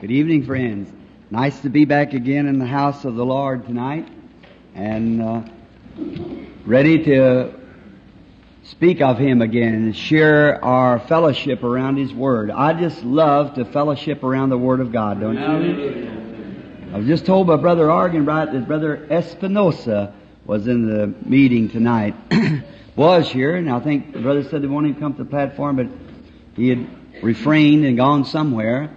Good evening, friends. Nice to be back again in the house of the Lord tonight and uh, ready to speak of Him again and share our fellowship around His Word. I just love to fellowship around the Word of God, don't you? I was just told by Brother Arganbright that Brother Espinosa was in the meeting tonight. was here, and I think the brother said they wanted to come to the platform, but he had refrained and gone somewhere.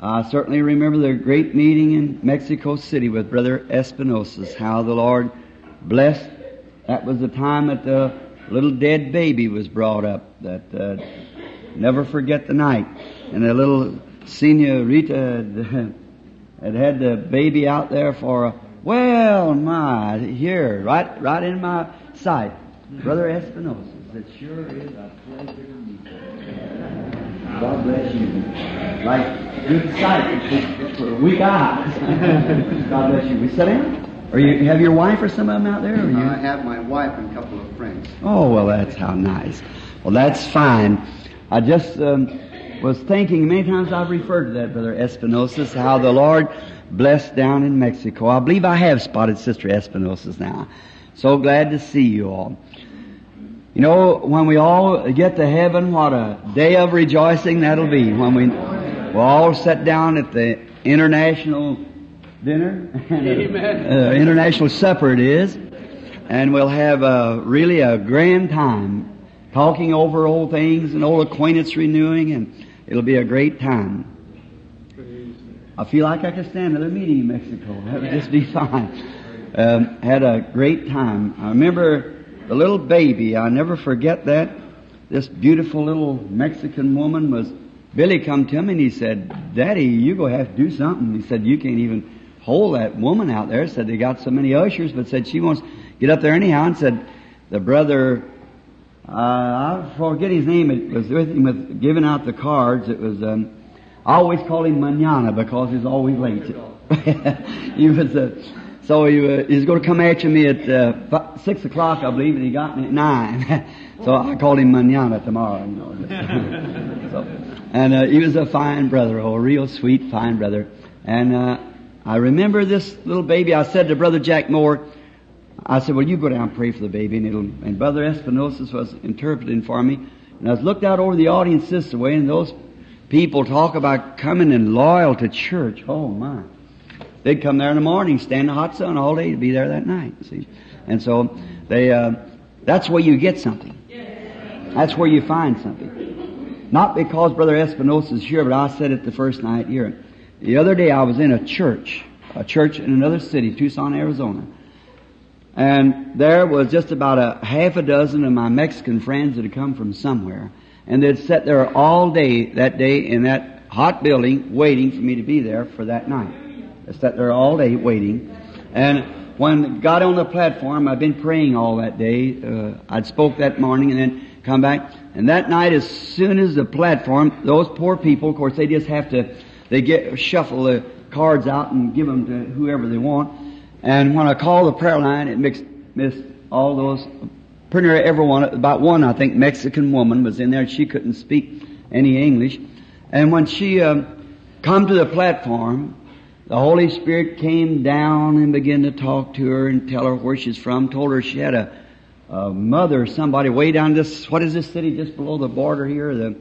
I certainly remember the great meeting in Mexico City with Brother Espinosa's, how the Lord blessed. That was the time that the little dead baby was brought up. That uh, never forget the night. And the little senorita had had the baby out there for a, well, my, here, right, right in my sight. Brother Espinosa, it sure is a pleasure to meet you. God bless you. Like good sight for weak eyes. God bless you. We sit down? Or you have your wife or some of them out there? Or you? I have my wife and a couple of friends. Oh, well, that's how nice. Well, that's fine. I just um, was thinking, many times I've referred to that, Brother Espinosa, how the Lord blessed down in Mexico. I believe I have spotted Sister Espinosa's now. So glad to see you all. You know, when we all get to heaven, what a day of rejoicing that'll be when we we'll all sit down at the international dinner, Amen. uh, international supper it is, and we'll have a, really a grand time talking over old things and old acquaintance renewing, and it'll be a great time. I feel like I could stand another meeting in Mexico. That would just be fine. Um, had a great time. I remember the little baby. I never forget that. This beautiful little Mexican woman was. Billy come to me and he said, "Daddy, you go have to do something." He said, "You can't even hold that woman out there." Said they got so many ushers, but said she wants to get up there anyhow. And said the brother, uh, I forget his name. It was with him with giving out the cards. It was. Um, I always call him Manana because he's always late. he was. Uh, so he, uh, he's going to come after me at uh, five, six o'clock, I believe, and he got me at nine. so I called him Manana tomorrow. You know. so, and uh, he was a fine brother, oh, a real sweet, fine brother. And uh, I remember this little baby. I said to Brother Jack Moore, I said, "Well, you go down and pray for the baby." And, it'll, and Brother Espinosa was interpreting for me. And I was looked out over the audience this way, and those people talk about coming and loyal to church. Oh my! They'd come there in the morning, stand in the hot sun all day to be there that night. See, and so they. Uh, that's where you get something. That's where you find something. Not because Brother Espinosa is here, but I said it the first night here. The other day I was in a church, a church in another city, Tucson, Arizona. And there was just about a half a dozen of my Mexican friends that had come from somewhere. And they'd sat there all day that day in that hot building waiting for me to be there for that night. They sat there all day waiting. And when got on the platform, I'd been praying all that day. Uh, I'd spoke that morning and then come back. And that night, as soon as the platform, those poor people, of course, they just have to, they get, shuffle the cards out and give them to whoever they want. And when I called the prayer line, it mixed, missed all those, pretty near everyone, about one, I think, Mexican woman was in there. She couldn't speak any English. And when she, um, come to the platform, the Holy Spirit came down and began to talk to her and tell her where she's from. Told her she had a, a mother somebody way down this, what is this city just below the border here? The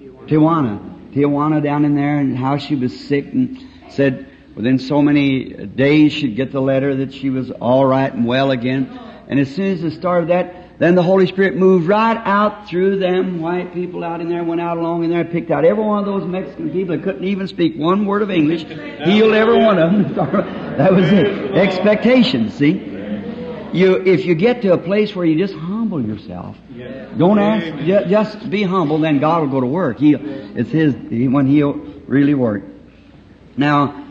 Tijuana. Tijuana down in there and how she was sick and said within so many days she'd get the letter that she was all right and well again. And as soon as it started that, then the Holy Spirit moved right out through them white people out in there, went out along in there, picked out every one of those Mexican people that couldn't even speak one word of English, healed every one of them. that was it. Expectations, see? You, if you get to a place where you just humble yourself, don't ask, ju- just be humble, then God will go to work. He, it's His, he, when He'll really work. Now,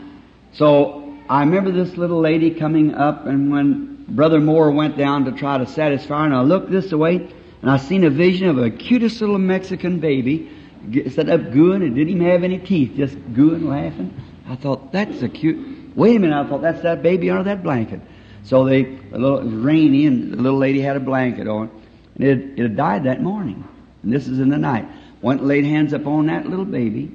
so I remember this little lady coming up and when Brother Moore went down to try to satisfy her and I looked this way and I seen a vision of a cutest little Mexican baby set up gooing and didn't even have any teeth, just gooing, laughing. I thought, that's a cute, wait a minute, I thought that's that baby under that blanket. So they, a little, it was rainy and the little lady had a blanket on and it, it died that morning. And this is in the night. went and laid hands upon that little baby,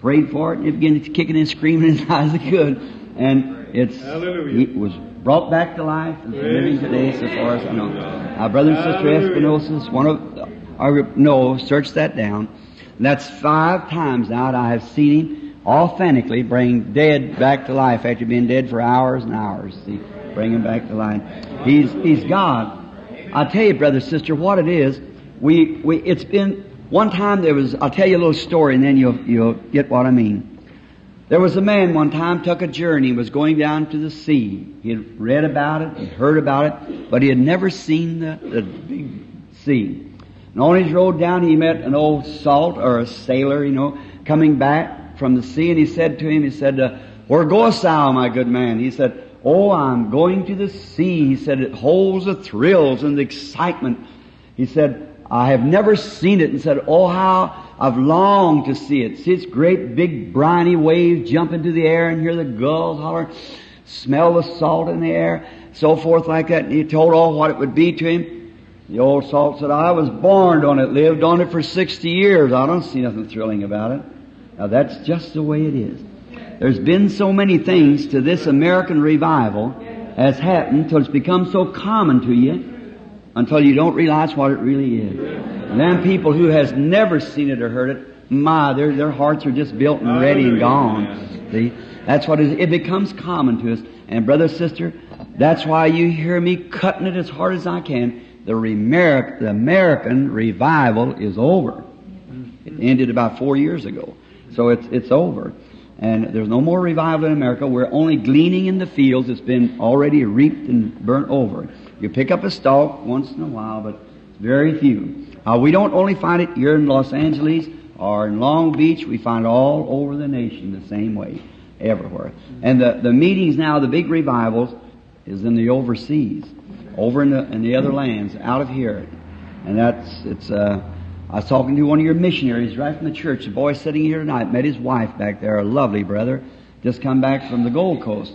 prayed for it, and it began kicking and screaming as high as it could. And it's, Hallelujah. it was brought back to life and is living today so far as I know. Our brother and sister. Espinosa is one of our, no, search that down. That's five times now that I have seen him authentically bring dead back to life after being dead for hours and hours. See, bring him back to life. He's, he's God. I tell you, brother, sister, what it is, we, we, it's been, one time there was, I'll tell you a little story and then you'll, you'll get what I mean. There was a man one time took a journey, was going down to the sea. He had read about it, he heard about it, but he had never seen the, the big sea. And on his road down, he met an old salt or a sailor, you know, coming back from the sea, and he said to him, he said, uh, "Where goest thou, my good man?" He said, "Oh, I'm going to the sea." He said, "It holds the thrills and the excitement." He said, "I have never seen it," and said, "Oh, how I've longed to see it. See its great big briny waves jump into the air and hear the gulls holler, smell the salt in the air, so forth like that." And he told all what it would be to him. The old salt said, I was born on it, lived on it for 60 years. I don't see nothing thrilling about it. Now that's just the way it is. There's been so many things to this American revival has happened till it's become so common to you until you don't realize what it really is. And them people who has never seen it or heard it, my, their, their hearts are just built and ready and gone. See? That's what it is. It becomes common to us. And brother, sister, that's why you hear me cutting it as hard as I can. The, Remer- the American revival is over. It ended about four years ago. So it's, it's over. And there's no more revival in America. We're only gleaning in the fields. It's been already reaped and burnt over. You pick up a stalk once in a while, but very few. Uh, we don't only find it here in Los Angeles or in Long Beach. We find it all over the nation the same way, everywhere. And the, the meetings now, the big revivals, is in the overseas, over in the, in the other lands, out of here. And that's, it's, uh, I was talking to one of your missionaries right from the church. The boy sitting here tonight met his wife back there, a lovely brother, just come back from the Gold Coast.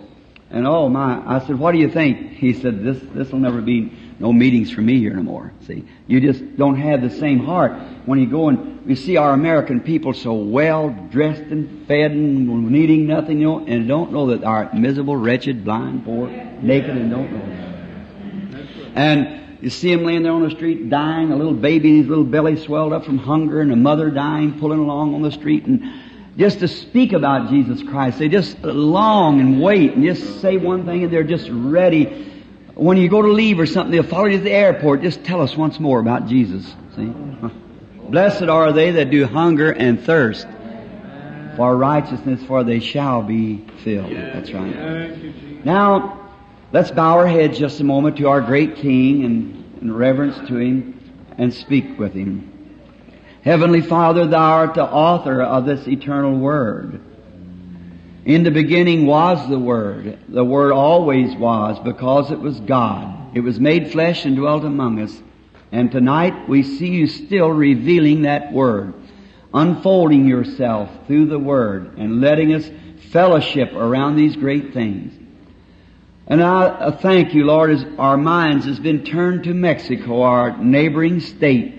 And oh my, I said, what do you think? He said, this, this will never be no meetings for me here no more. See, you just don't have the same heart when you go and we see our American people so well dressed and fed and needing nothing, you know, and don't know that our miserable, wretched, blind, poor, naked, and don't know. And you see them laying there on the street dying, a little baby, his little belly swelled up from hunger, and a mother dying, pulling along on the street, and just to speak about Jesus Christ. They just long and wait and just say one thing and they're just ready. When you go to leave or something, they'll follow you to the airport. Just tell us once more about Jesus. See? Blessed are they that do hunger and thirst for righteousness, for they shall be filled. That's right. Now, let's bow our heads just a moment to our great King and in reverence to Him and speak with Him. Heavenly Father, Thou art the author of this eternal Word. In the beginning was the Word. The Word always was because it was God. It was made flesh and dwelt among us. And tonight we see you still revealing that Word, unfolding yourself through the Word and letting us fellowship around these great things. And I thank you, Lord, as our minds has been turned to Mexico, our neighboring state.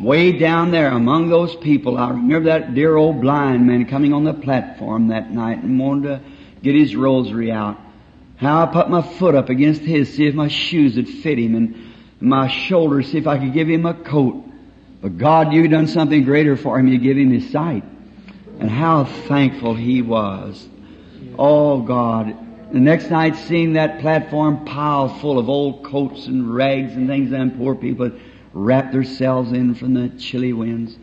Way down there among those people, I remember that dear old blind man coming on the platform that night and wanted to get his rosary out. How I put my foot up against his, see if my shoes would fit him, and my shoulders, see if I could give him a coat. But God, you done something greater for him. You give him his sight. And how thankful he was. Oh God. The next night seeing that platform piled full of old coats and rags and things them poor people wrapped themselves in from the chilly winds.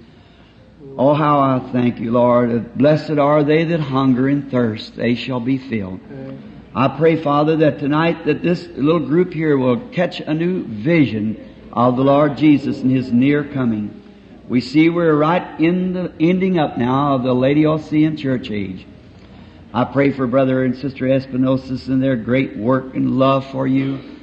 Oh, how I thank you, Lord. Blessed are they that hunger and thirst. They shall be filled. I pray, Father, that tonight that this little group here will catch a new vision of the Lord Jesus and His near coming. We see we're right in the ending up now of the Lady Laodicean church age. I pray for Brother and Sister Espinosa and their great work and love for you.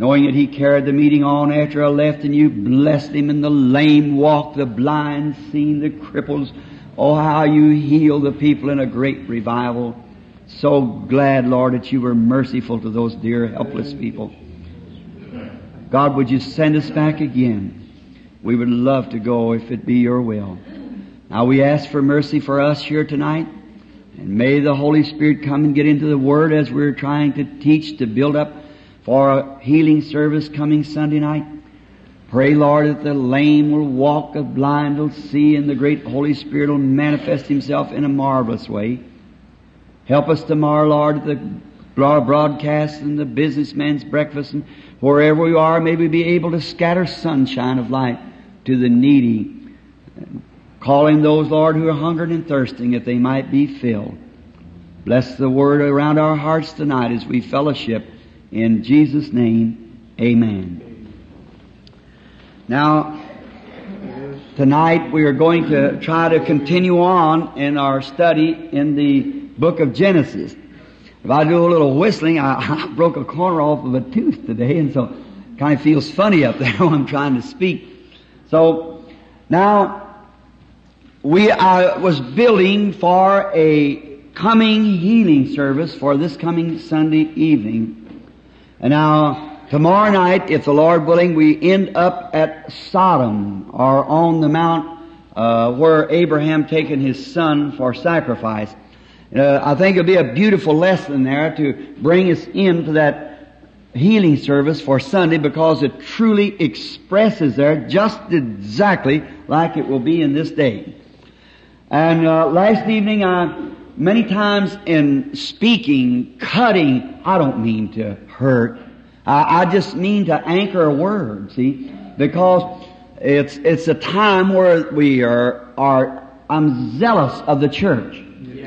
Knowing that he carried the meeting on after I left and you blessed him and the lame walked, the blind seen, the cripples. Oh, how you healed the people in a great revival. So glad, Lord, that you were merciful to those dear helpless people. God, would you send us back again? we would love to go if it be your will. Now we ask for mercy for us here tonight. And may the Holy Spirit come and get into the Word as we're trying to teach to build up for a healing service coming Sunday night. Pray, Lord, that the lame will walk, the blind will see, and the great Holy Spirit will manifest Himself in a marvelous way. Help us tomorrow, Lord, the broadcast and the businessman's breakfast and wherever we are, may we be able to scatter sunshine of light to the needy, calling those, Lord, who are hungering and thirsting that they might be filled. Bless the word around our hearts tonight as we fellowship. In Jesus' name, amen. Now, tonight we are going to try to continue on in our study in the book of Genesis. If I do a little whistling, I, I broke a corner off of a tooth today, and so it kind of feels funny up there when I'm trying to speak. So, now, we I was building for a coming healing service for this coming Sunday evening. And now, tomorrow night, if the Lord willing, we end up at Sodom or on the mount uh, where Abraham taken his son for sacrifice. Uh, I think it'll be a beautiful lesson there to bring us into that healing service for Sunday because it truly expresses there just exactly like it will be in this day. And uh, last evening, I many times in speaking, cutting, I don't mean to hurt. I, I just mean to anchor a word. See, because it's it's a time where we are are. I'm zealous of the church.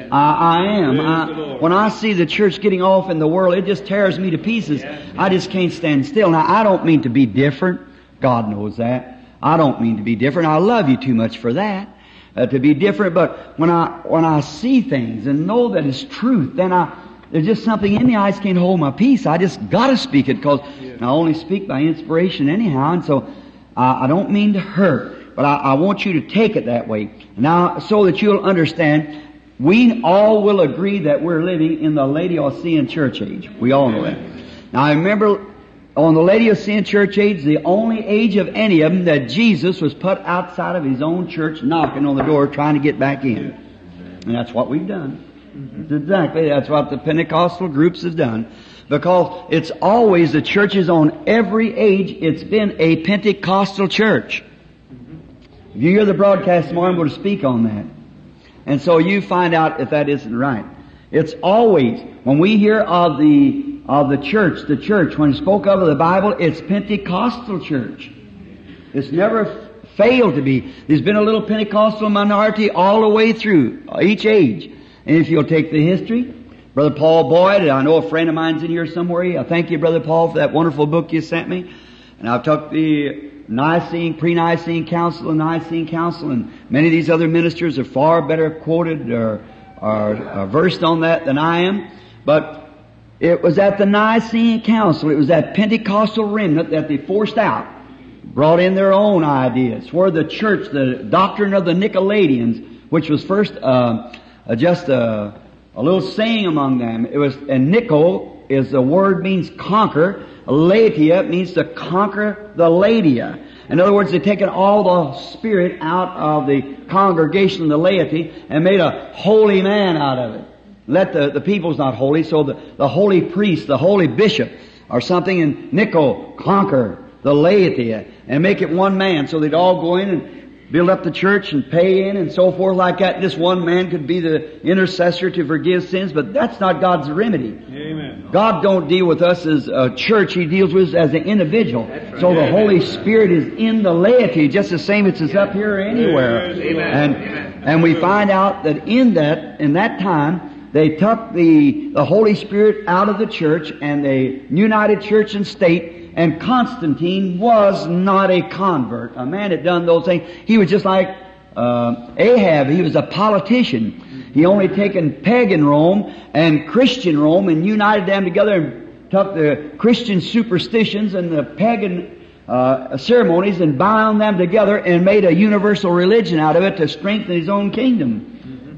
I, I am. I, when I see the church getting off in the world, it just tears me to pieces. I just can't stand still. Now, I don't mean to be different. God knows that. I don't mean to be different. I love you too much for that. Uh, to be different, but when I, when I see things and know that it's truth, then I, there's just something in me. I just can't hold my peace. I just gotta speak it because I only speak by inspiration anyhow. And so, uh, I don't mean to hurt, but I, I want you to take it that way. Now, so that you'll understand we all will agree that we're living in the Laodicean church age. We all know that. Now I remember Oh, on the Lady of Laodicean church age, the only age of any of them that Jesus was put outside of his own church knocking on the door trying to get back in. And that's what we've done. Exactly. That's what the Pentecostal groups have done. Because it's always the churches on every age, it's been a Pentecostal church. If you hear the broadcast tomorrow, I'm going to speak on that. And so you find out if that isn't right. It's always, when we hear of the, of the church, the church, when spoke of the Bible, it's Pentecostal church. It's never failed to be. There's been a little Pentecostal minority all the way through, uh, each age. And if you'll take the history, Brother Paul Boyd, I know a friend of mine's in here somewhere. I thank you, Brother Paul, for that wonderful book you sent me. And I've took the Nicene, pre-Nicene Council and Nicene Council, and many of these other ministers are far better quoted or, or, or versed on that than I am. But it was at the Nicene Council, it was that Pentecostal remnant that they forced out, brought in their own ideas, where the church, the doctrine of the Nicolaitans, which was first uh, uh, just a, a little saying among them. It was, and Nicol is the word means conquer, Latia means to conquer the Ladia. In other words, they've taken all the spirit out of the congregation, the laity, and made a holy man out of it. Let the, the people's not holy, so the, the holy priest, the holy bishop, or something, and Nico conquer the laity and make it one man, so they'd all go in and build up the church and pay in and so forth like that. This one man could be the intercessor to forgive sins, but that's not God's remedy. Amen. God don't deal with us as a church, He deals with us as an individual. Right. So the Holy Spirit is in the laity, just the same as it's up here or anywhere. Amen. And, Amen. and we find out that in that, in that time, they took the, the Holy Spirit out of the church and they united church and state and Constantine was not a convert. A man had done those things. He was just like uh, Ahab. He was a politician. He only taken pagan Rome and Christian Rome and united them together and took the Christian superstitions and the pagan uh, ceremonies and bound them together and made a universal religion out of it to strengthen his own kingdom.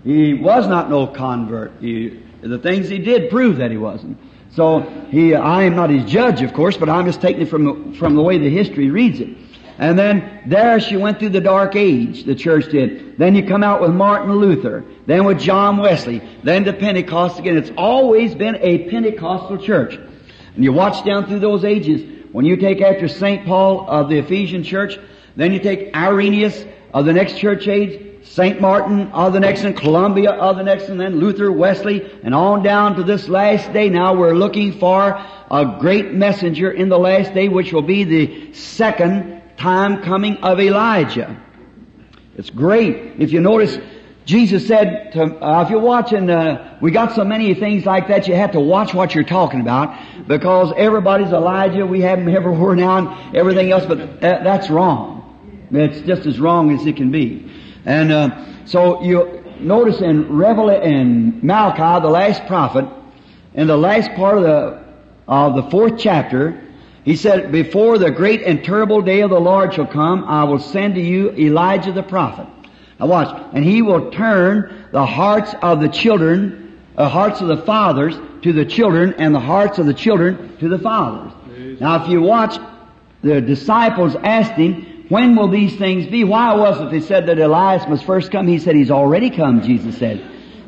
He was not no convert. He, the things he did prove that he wasn't. So he, I am not his judge, of course, but I'm just taking it from the, from the way the history reads it. And then there she went through the dark age, the church did. Then you come out with Martin Luther, then with John Wesley, then to Pentecost again. It's always been a Pentecostal church. And you watch down through those ages, when you take after St. Paul of the Ephesian church, then you take Irenaeus of the next church age, St. Martin other next, and Columba other next, and then Luther, Wesley, and on down to this last day now we're looking for a great messenger in the last day which will be the second time coming of Elijah. It's great. If you notice, Jesus said to, uh, if you're watching, uh, we got so many things like that, you have to watch what you're talking about because everybody's Elijah. We have him everywhere now and everything else, but that, that's wrong. It's just as wrong as it can be. And uh, so you notice in Revel in Malachi, the last prophet, in the last part of the of the fourth chapter, he said, "Before the great and terrible day of the Lord shall come, I will send to you Elijah the prophet." Now watch, and he will turn the hearts of the children, the hearts of the fathers to the children, and the hearts of the children to the fathers. Now, if you watch, the disciples asked him, when will these things be? Why was it they said that Elias must first come? He said, He's already come, Jesus said.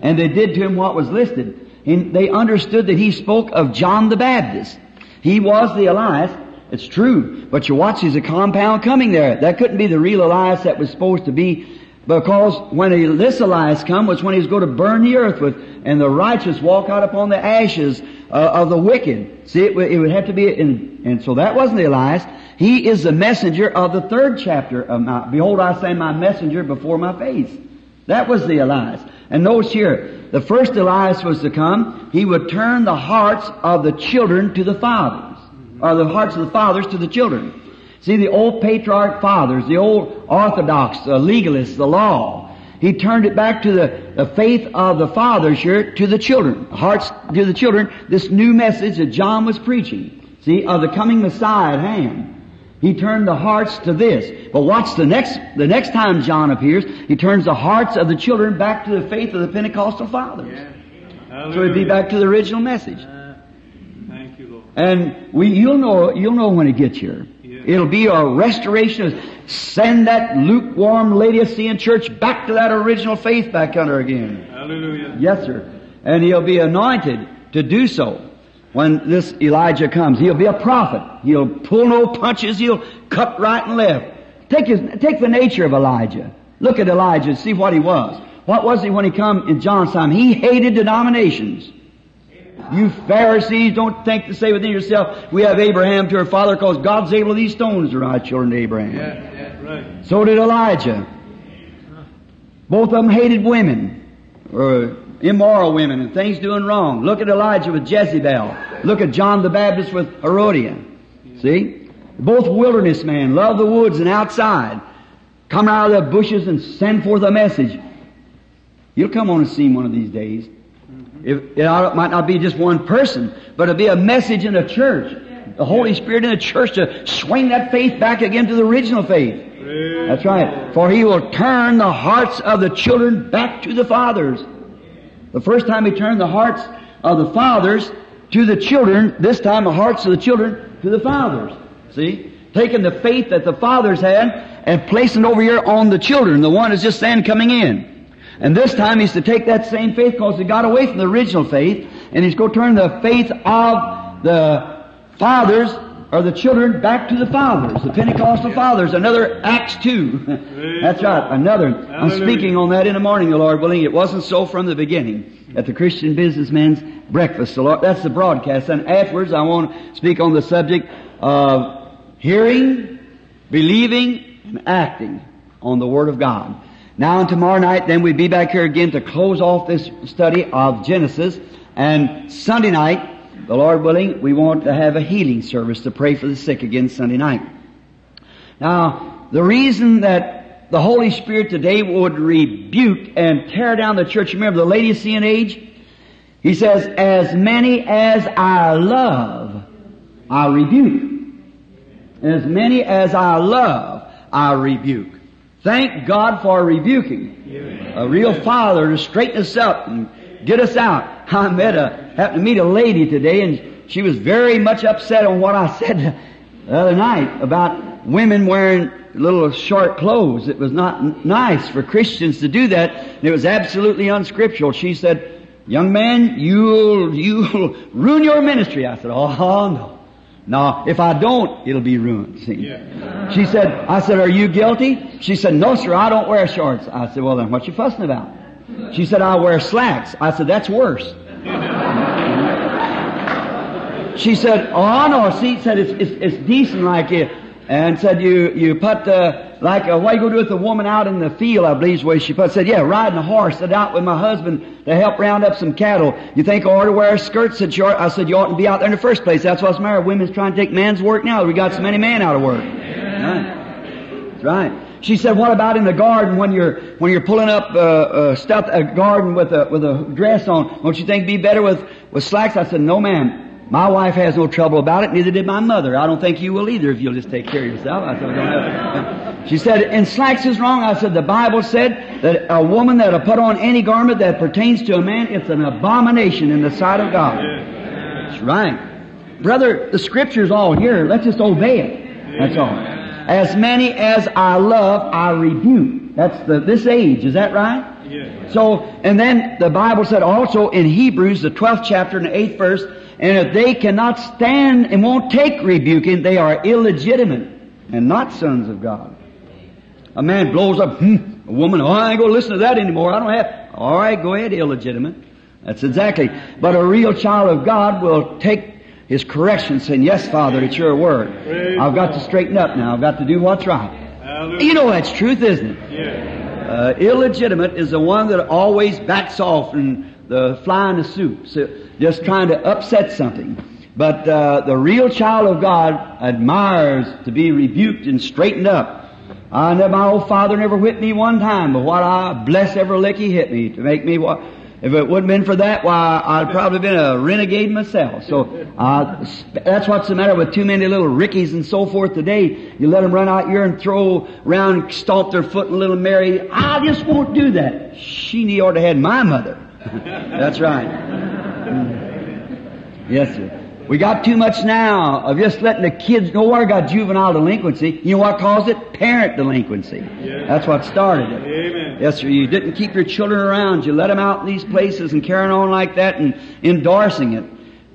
And they did to him what was listed. And they understood that he spoke of John the Baptist. He was the Elias. It's true. But you watch, there's a compound coming there. That couldn't be the real Elias that was supposed to be because when this Elias come was when he was going to burn the earth with, and the righteous walk out upon the ashes uh, of the wicked. See, it, it would have to be, in, and so that wasn't the Elias. He is the messenger of the third chapter of my, behold I send my messenger before my face. That was the Elias. And notice here, the first Elias was to come, he would turn the hearts of the children to the fathers, or the hearts of the fathers to the children. See, the old patriarch fathers, the old orthodox, the legalists, the law, he turned it back to the, the faith of the fathers here to the children, hearts to the children, this new message that John was preaching. See, of the coming Messiah at hand. He turned the hearts to this. But watch the next, the next time John appears, he turns the hearts of the children back to the faith of the Pentecostal fathers. Yeah. So it'd be back to the original message. Uh, thank you, Lord. And we, you'll know, you'll know when it gets here. Yeah. It'll be a restoration of, send that lukewarm Laodicean church back to that original faith back under again. Hallelujah. Yes, sir. And he'll be anointed to do so when this Elijah comes. He'll be a prophet. He'll pull no punches. He'll cut right and left. Take his, take the nature of Elijah. Look at Elijah and see what he was. What was he when he come in John's time? He hated denominations. You Pharisees don't think to say within yourself, we have Abraham to our father because God's able these stones to rise children to Abraham. Yeah, yeah, right. So did Elijah. Both of them hated women, or immoral women, and things doing wrong. Look at Elijah with Jezebel. Look at John the Baptist with Herodias. See? Both wilderness men, love the woods and outside. Come out of the bushes and send forth a message. You'll come on the scene one of these days. It might not be just one person, but it'll be a message in a church. The Holy Spirit in the church to swing that faith back again to the original faith. That's right. For He will turn the hearts of the children back to the fathers. The first time He turned the hearts of the fathers to the children, this time the hearts of the children to the fathers. See? Taking the faith that the fathers had and placing it over here on the children. The one is just then coming in. And this time he's to take that same faith because he got away from the original faith and he's going to turn the faith of the fathers or the children back to the fathers, the Pentecostal fathers. Another Acts 2. That's right, another. I'm speaking on that in the morning, the Lord willing. It wasn't so from the beginning at the Christian businessman's breakfast. Lord, that's the broadcast. And afterwards I want to speak on the subject of hearing, believing, and acting on the Word of God. Now and tomorrow night, then we'll be back here again to close off this study of Genesis. And Sunday night, the Lord willing, we want to have a healing service to pray for the sick again Sunday night. Now, the reason that the Holy Spirit today would rebuke and tear down the church, remember the Laodicean age? He says, as many as I love, I rebuke. As many as I love, I rebuke. Thank God for rebuking. A real father to straighten us up and get us out. I met a, happened to meet a lady today and she was very much upset on what I said the other night about women wearing little short clothes. It was not n- nice for Christians to do that. And it was absolutely unscriptural. She said, young man, you'll, you'll ruin your ministry. I said, oh no. No, if I don't, it'll be ruined. See? Yeah. She said, I said, are you guilty? She said, no sir, I don't wear shorts. I said, well then what you fussing about? She said, I wear slacks. I said, that's worse. She said, oh no, see, said it's, it's, it's decent like it. And said, you, you put, uh, like, uh, what you go do with a woman out in the field, I believe is the way she put. Said, yeah, riding a horse. Said, out with my husband to help round up some cattle. You think I ought to wear a skirt? Said, you I said, you ought to be out there in the first place. That's what's the matter. Women's trying to take man's work now. We got so many men out of work. Right. That's right. She said, "What about in the garden when you're when you're pulling up uh, uh, stuff a garden with a with a dress on? Don't you think it'd be better with with slacks?" I said, "No, ma'am. My wife has no trouble about it. Neither did my mother. I don't think you will either if you'll just take care of yourself." I said, "Don't have." She said, "And slacks is wrong." I said, "The Bible said that a woman that'll put on any garment that pertains to a man, it's an abomination in the sight of God." That's right, brother. The Scripture's all here. Let's just obey it. That's all. As many as I love, I rebuke. That's the, this age. Is that right? Yeah. So, and then the Bible said also in Hebrews, the 12th chapter and the 8th verse, and if they cannot stand and won't take rebuking, they are illegitimate and not sons of God. A man blows up, hmm, a woman, oh, I ain't gonna listen to that anymore. I don't have, alright, go ahead, illegitimate. That's exactly. But a real child of God will take his correction saying, yes, Father, it's your word. I've got to straighten up now. I've got to do what's right. You know that's truth, isn't it? Yeah. Uh, illegitimate is the one that always backs off and the fly in the soup, so just trying to upset something. But uh, the real child of God admires to be rebuked and straightened up. I know my old father never whipped me one time, but what I bless every lick he hit me to make me what. If it wouldn't been for that, why I'd probably been a renegade myself. So uh, that's what's the matter with too many little rickies and so forth today. You let them run out here and throw around, stomp their foot, and little Mary, I just won't do that. She ought to had my mother. that's right. Mm. Yes, sir. We got too much now of just letting the kids know where got juvenile delinquency. You know what caused it? Parent delinquency. That's what started it. Amen. Yes, sir. You didn't keep your children around. You let them out in these places and carrying on like that and endorsing it.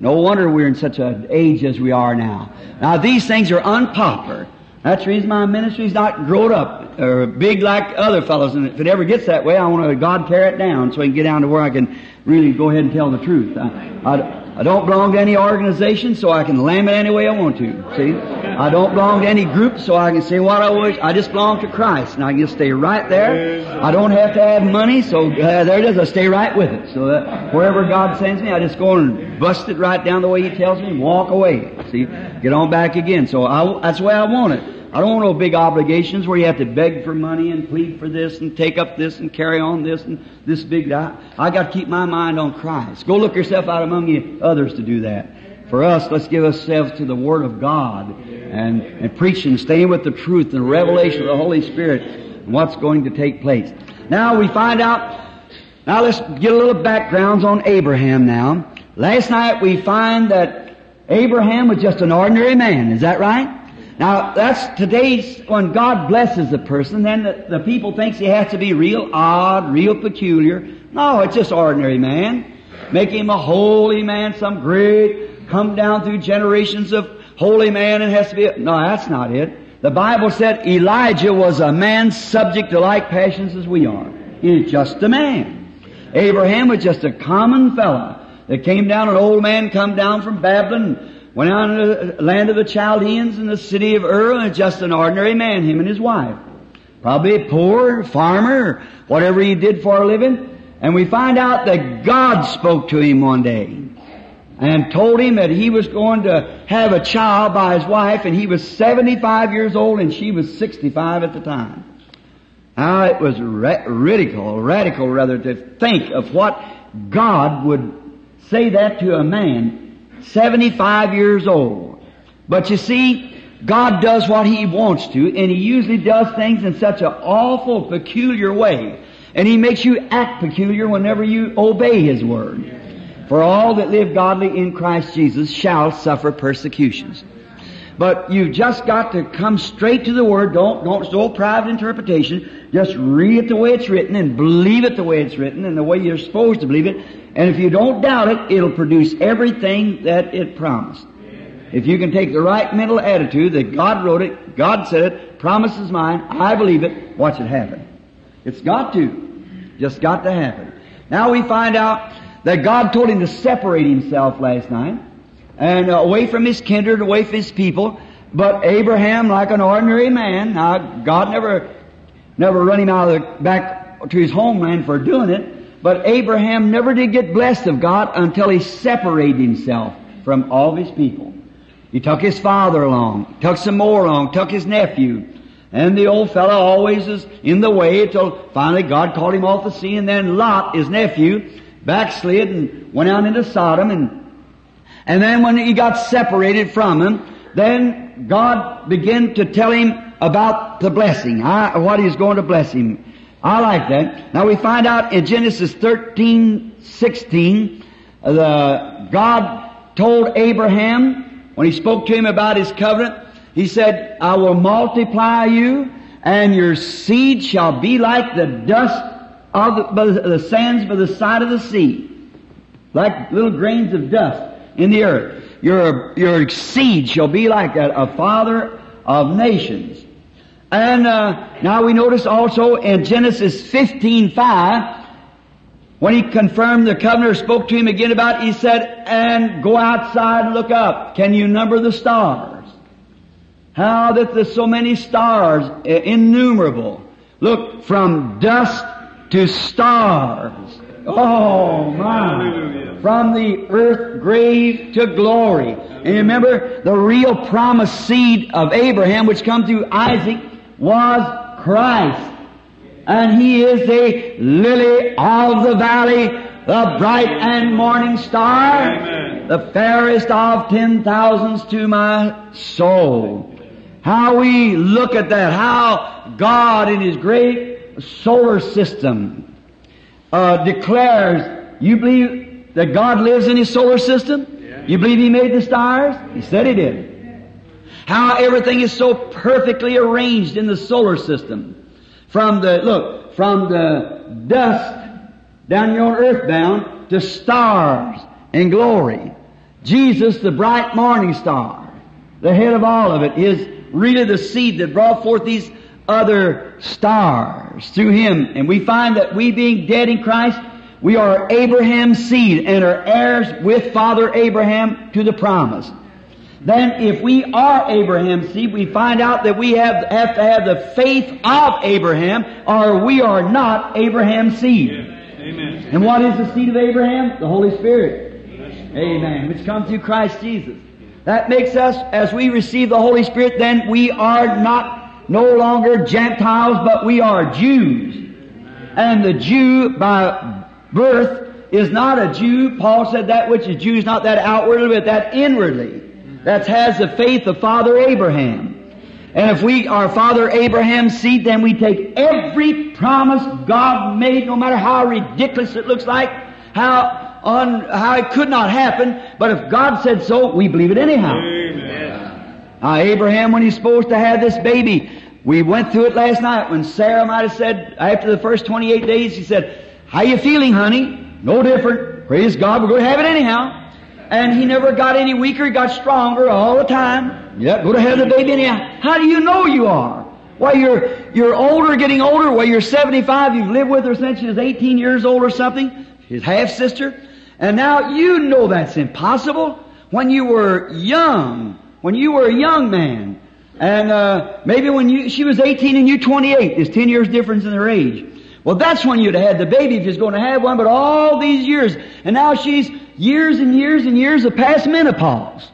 No wonder we're in such an age as we are now. Now these things are unpopular. That's the reason my ministry's not grown up or big like other fellows. And if it ever gets that way, I want to God tear it down so I can get down to where I can really go ahead and tell the truth. I, I, I don't belong to any organization, so I can lamb it any way I want to. See, I don't belong to any group, so I can say what I wish. I just belong to Christ, and I can just stay right there. I don't have to have money, so uh, there it is. I stay right with it. So wherever God sends me, I just go and bust it right down the way He tells me, and walk away. See, get on back again. So I, that's the way I want it. I don't want no big obligations where you have to beg for money and plead for this and take up this and carry on this and this big that. I got to keep my mind on Christ. Go look yourself out among you others to do that. For us, let's give ourselves to the Word of God and, and preaching, staying with the truth and revelation of the Holy Spirit and what's going to take place. Now we find out, now let's get a little backgrounds on Abraham now. Last night we find that Abraham was just an ordinary man. Is that right? Now that's today's when God blesses a person, then the, the people thinks he has to be real odd, real peculiar. No, it's just ordinary man. Make him a holy man, some great, come down through generations of holy man and has to be, no, that's not it. The Bible said Elijah was a man subject to like passions as we are. He's just a man. Abraham was just a common fellow that came down, an old man come down from Babylon, went out to the land of the Chaldeans in the city of Ur, and just an ordinary man, him and his wife. Probably a poor farmer, whatever he did for a living. And we find out that God spoke to him one day and told him that he was going to have a child by his wife, and he was 75 years old and she was 65 at the time. Now it was ra- radical, radical rather, to think of what God would say that to a man 75 years old. But you see, God does what He wants to, and He usually does things in such an awful, peculiar way. And He makes you act peculiar whenever you obey His Word. For all that live godly in Christ Jesus shall suffer persecutions. But you've just got to come straight to the Word. Don't, don't, no private interpretation. Just read it the way it's written and believe it the way it's written and the way you're supposed to believe it. And if you don't doubt it, it'll produce everything that it promised. If you can take the right mental attitude that God wrote it, God said it, promise is mine, I believe it, watch it happen. It's got to. Just got to happen. Now we find out that God told him to separate himself last night and away from his kindred, away from his people. But Abraham, like an ordinary man, now God never, never run him out of the, back to his homeland for doing it. But Abraham never did get blessed of God until he separated himself from all of his people. He took his father along, took some more along, took his nephew. And the old fellow always is in the way until finally God called him off the sea and then Lot, his nephew, backslid and went out into Sodom and, and then when he got separated from him, then God began to tell him about the blessing, I, what he's going to bless him. I like that. Now we find out in Genesis 13, 16, uh, the, God told Abraham, when he spoke to him about his covenant, he said, I will multiply you, and your seed shall be like the dust of the, the, the sands by the side of the sea. Like little grains of dust in the earth. Your, your seed shall be like a, a father of nations. And uh, now we notice also in Genesis 15:5, when he confirmed the covenant, spoke to him again about it, he said, and go outside and look up. Can you number the stars? How that there's so many stars, uh, innumerable. Look, from dust to stars. Oh my. Hallelujah. From the earth grave to glory. And you remember the real promised seed of Abraham, which come through Isaac, was Christ. And he is the lily of the valley, the bright and morning star, Amen. the fairest of ten thousands to my soul. How we look at that, how God in His great solar system uh, declares, you believe that God lives in His solar system? Yeah. You believe He made the stars? He said He did. How everything is so perfectly arranged in the solar system. From the, look, from the dust down here on earthbound to stars in glory. Jesus, the bright morning star, the head of all of it, is really the seed that brought forth these other stars through Him. And we find that we being dead in Christ, we are Abraham's seed and are heirs with Father Abraham to the promise. Then if we are Abraham's seed, we find out that we have, have to have the faith of Abraham or we are not Abraham's seed. Amen. And what is the seed of Abraham? The Holy Spirit. Amen. Which comes through Christ Jesus. That makes us, as we receive the Holy Spirit, then we are not no longer Gentiles, but we are Jews. And the Jew by birth is not a Jew. Paul said that which is Jew is not that outwardly, but that inwardly. That has the faith of Father Abraham. And if we are Father Abraham's seed, then we take every promise God made, no matter how ridiculous it looks like, how on how it could not happen, but if God said so, we believe it anyhow. Amen. Now, Abraham, when he's supposed to have this baby, we went through it last night when Sarah might have said, after the first 28 days, she said, how you feeling, honey? No different. Praise God, we're going to have it anyhow. And he never got any weaker, he got stronger all the time. Yeah, go to the baby anyhow. How do you know you are? Why, you're, you're older, getting older. Why, you're 75, you've lived with her since she was 18 years old or something. His half-sister. And now you know that's impossible. When you were young, when you were a young man, and uh, maybe when you she was 18 and you 28, there's 10 years difference in their age. Well, that's when you'd have had the baby if you was going to have one. But all these years, and now she's years and years and years of past menopause.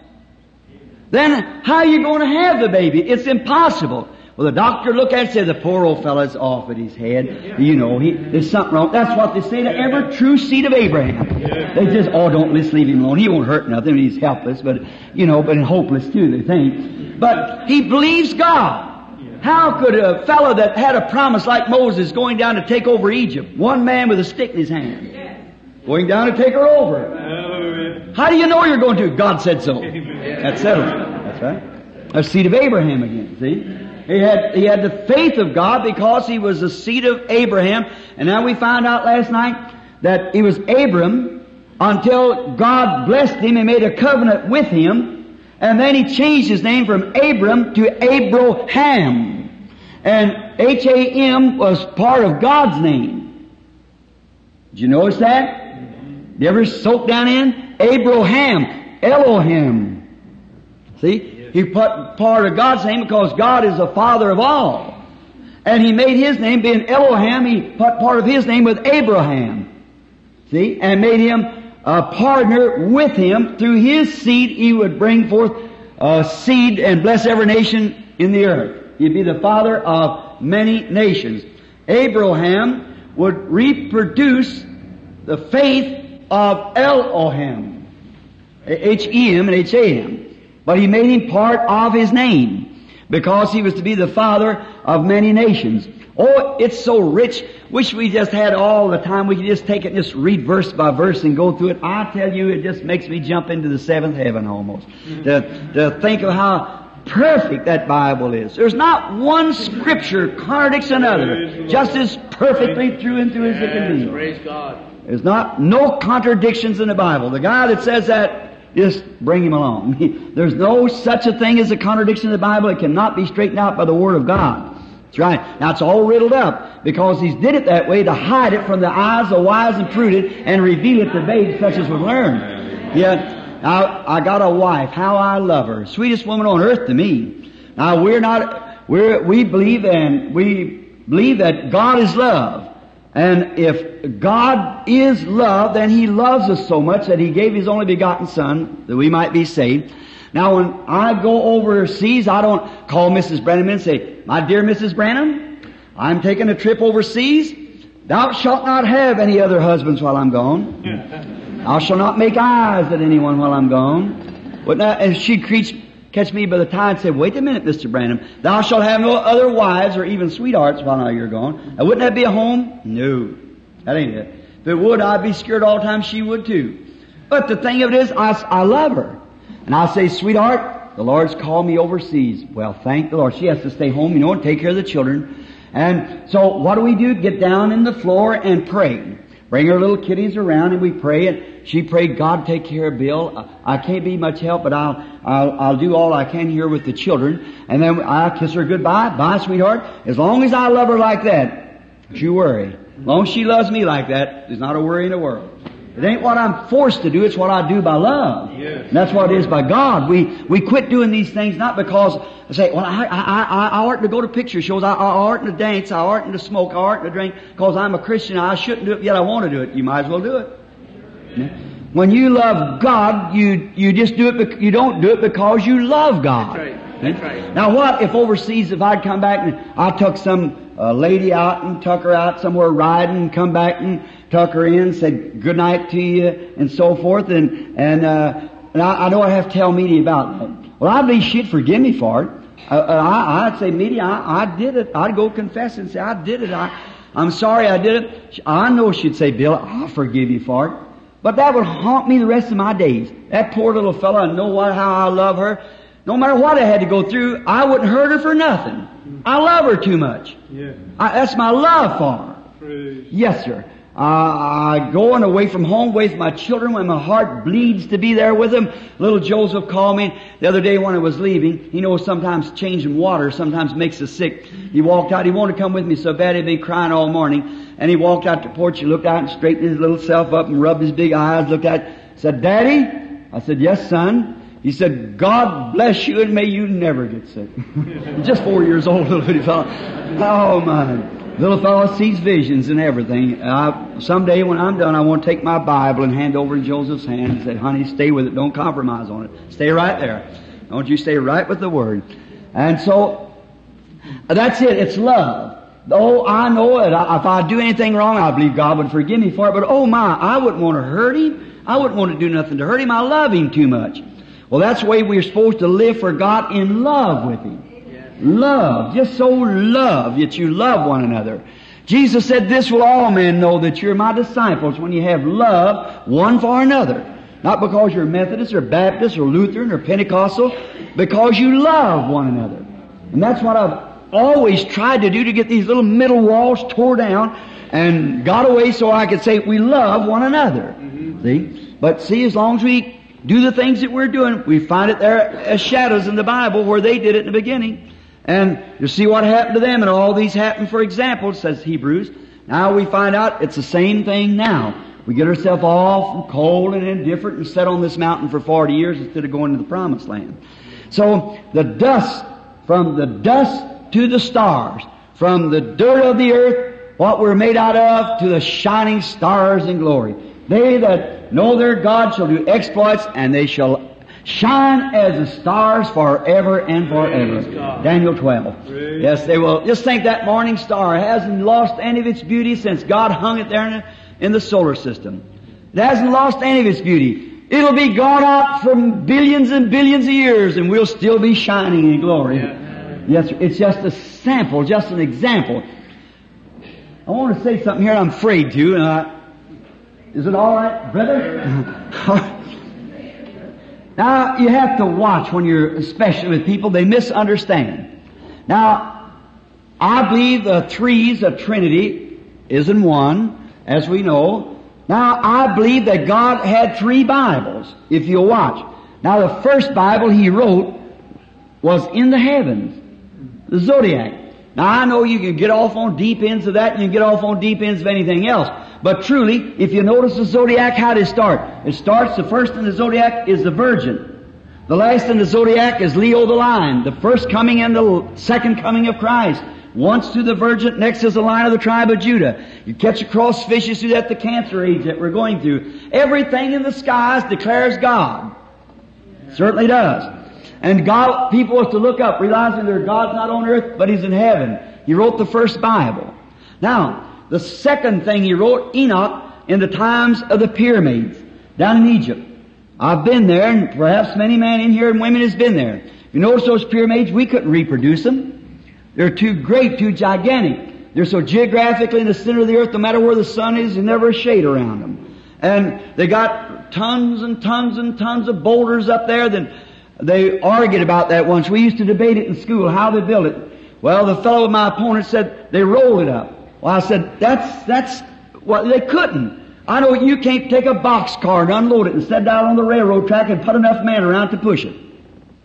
Then how are you going to have the baby? It's impossible. Well, the doctor looked at it and said, the poor old fellow's off at his head. You know, he, there's something wrong. That's what they say to every true seed of Abraham. They just, oh, don't let's leave him alone. He won't hurt nothing. He's helpless, but, you know, but hopeless too, they think. But he believes God. How could a fellow that had a promise like Moses going down to take over Egypt, one man with a stick in his hand, going down to take her over, how do you know you're going to? God said so. That's settled. That's right. a seed of Abraham again, see? He had, he had the faith of God because he was the seed of Abraham. And now we found out last night that he was Abram until God blessed him and made a covenant with him. And then he changed his name from Abram to Abraham. And H-A-M was part of God's name. Did you notice that? Did you ever soak down in? Abraham, Elohim. See? He put part of God's name because God is the Father of all. And He made His name being Elohim, He put part of His name with Abraham. See? And made him a partner with him. Through his seed He would bring forth a seed and bless every nation in the earth. He'd be the father of many nations. Abraham would reproduce the faith of Elohim. H-E-M and H-A-M. But he made him part of his name because he was to be the father of many nations. Oh, it's so rich. Wish we just had all the time. We could just take it and just read verse by verse and go through it. I tell you, it just makes me jump into the seventh heaven almost. Mm-hmm. To, to think of how perfect that Bible is. There's not one scripture contradicts another, just as perfectly through and through as it can be. Praise God. There's not no contradictions in the Bible. The guy that says that, just bring him along. There's no such a thing as a contradiction in the Bible. It cannot be straightened out by the Word of God. That's right. Now it's all riddled up because He's did it that way to hide it from the eyes of wise and prudent and reveal it to babes such as would learn. Yeah. Now I got a wife. How I love her. Sweetest woman on earth to me. Now we're not. We're we believe and we believe that God is love. And if God is love, then He loves us so much that He gave His only begotten Son that we might be saved. Now when I go overseas, I don't call Mrs. Branham and say, my dear Mrs. Branham, I'm taking a trip overseas. Thou shalt not have any other husbands while I'm gone. Thou shalt not make eyes at anyone while I'm gone. But now, that, and she'd creech, catch me by the tie and say, wait a minute, Mr. Branham. Thou shalt have no other wives or even sweethearts while you're gone. Now, wouldn't that be a home? No. That ain't it. If it would, I'd be scared all the time. She would too. But the thing of it is, I, I love her. And I'll say, sweetheart, the Lord's called me overseas. Well, thank the Lord. She has to stay home, you know, and take care of the children. And so what do we do? Get down in the floor and pray. Bring her little kitties around and we pray and she prayed, God take care of Bill. I can't be much help, but I'll, I'll, I'll do all I can here with the children. And then I kiss her goodbye. Bye, sweetheart. As long as I love her like that, don't you worry. As long as she loves me like that, there's not a worry in the world. It ain't what I'm forced to do, it's what I do by love. Yes. And that's what it is by God. We, we quit doing these things not because I say, well, I, I, I, I oughtn't to go to picture shows, I, I oughtn't to dance, I oughtn't to smoke, I oughtn't to drink, because I'm a Christian, I shouldn't do it, yet I want to do it. You might as well do it. Yeah. When you love God, you, you just do it, bec- you don't do it because you love God. That's right. That's right. Now what if overseas, if I'd come back and I took some uh, lady out and took her out somewhere riding and come back and tuck her in, said good night to you and so forth and, and, uh, and I, I know I have to tell Meda about that. Well, I believe she'd forgive me for it. Uh, uh, I, I'd say, Meda, I, I did it. I'd go confess and say, I did it. I, I'm sorry I did it. I know she'd say, Bill, I'll forgive you for it. But that would haunt me the rest of my days. That poor little fellow, I know what, how I love her. No matter what I had to go through, I wouldn't hurt her for nothing. I love her too much. Yeah. I, that's my love for her. Praise. Yes, sir. Uh, I going away from home, with my children, when my heart bleeds to be there with them. Little Joseph called me the other day when I was leaving. He knows sometimes changing water sometimes makes us sick. He walked out. He wanted to come with me so bad he'd been crying all morning. And he walked out the porch. He looked out and straightened his little self up and rubbed his big eyes. Looked at, said, "Daddy." I said, "Yes, son." He said, God bless you and may you never get sick. Just four years old, little fellow. Oh my. Little fellow sees visions and everything. I, someday when I'm done, I want to take my Bible and hand over in Joseph's hand and say, honey, stay with it. Don't compromise on it. Stay right there. Don't you stay right with the Word. And so, that's it. It's love. Oh, I know it. If I do anything wrong, I believe God would forgive me for it. But oh my, I wouldn't want to hurt Him. I wouldn't want to do nothing to hurt Him. I love Him too much. Well, that's the way we're supposed to live for God in love with Him. Love. Just so love that you love one another. Jesus said, this will all men know that you're my disciples when you have love one for another. Not because you're Methodist or Baptist or Lutheran or Pentecostal. Because you love one another. And that's what I've always tried to do to get these little middle walls tore down and got away so I could say we love one another. Mm-hmm. See? But see, as long as we do the things that we're doing, we find it there as shadows in the Bible where they did it in the beginning. And you see what happened to them, and all these happened for example, says Hebrews. Now we find out it's the same thing now. We get ourselves off and cold and indifferent and sit on this mountain for 40 years instead of going to the promised land. So the dust, from the dust to the stars, from the dirt of the earth, what we're made out of, to the shining stars in glory. They that know their God shall do exploits and they shall shine as the stars forever and forever. Daniel 12. Yes, they will. Just think that morning star hasn't lost any of its beauty since God hung it there in the, in the solar system. It hasn't lost any of its beauty. It'll be gone out from billions and billions of years and we'll still be shining in glory. Yes, it's just a sample, just an example. I want to say something here I'm afraid to, and I, is it all right, brother? now, you have to watch when you're, especially with people, they misunderstand. Now, I believe the threes of Trinity is in one, as we know. Now, I believe that God had three Bibles, if you'll watch. Now, the first Bible He wrote was in the heavens, the zodiac. Now, I know you can get off on deep ends of that and you can get off on deep ends of anything else. But truly, if you notice the zodiac, how does it start? It starts, the first in the zodiac is the virgin. The last in the zodiac is Leo the lion. The first coming and the second coming of Christ. Once to the virgin, next is the line of the tribe of Judah. You catch across fishes through that the cancer age that we're going through. Everything in the skies declares God. Certainly does. And God, people was to look up, realizing their God's not on earth, but He's in heaven. He wrote the first Bible. Now, the second thing he wrote, Enoch, in the times of the pyramids, down in Egypt. I've been there, and perhaps many men in here and women has been there. You notice those pyramids, we couldn't reproduce them. They're too great, too gigantic. They're so geographically in the center of the earth, no matter where the sun is, there's never a shade around them. And they got tons and tons and tons of boulders up there. Then they argued about that once. We used to debate it in school, how they built it. Well, the fellow, my opponent, said they rolled it up. Well, I said, that's, that's, well, they couldn't. I know you can't take a box car and unload it and set it out on the railroad track and put enough men around to push it.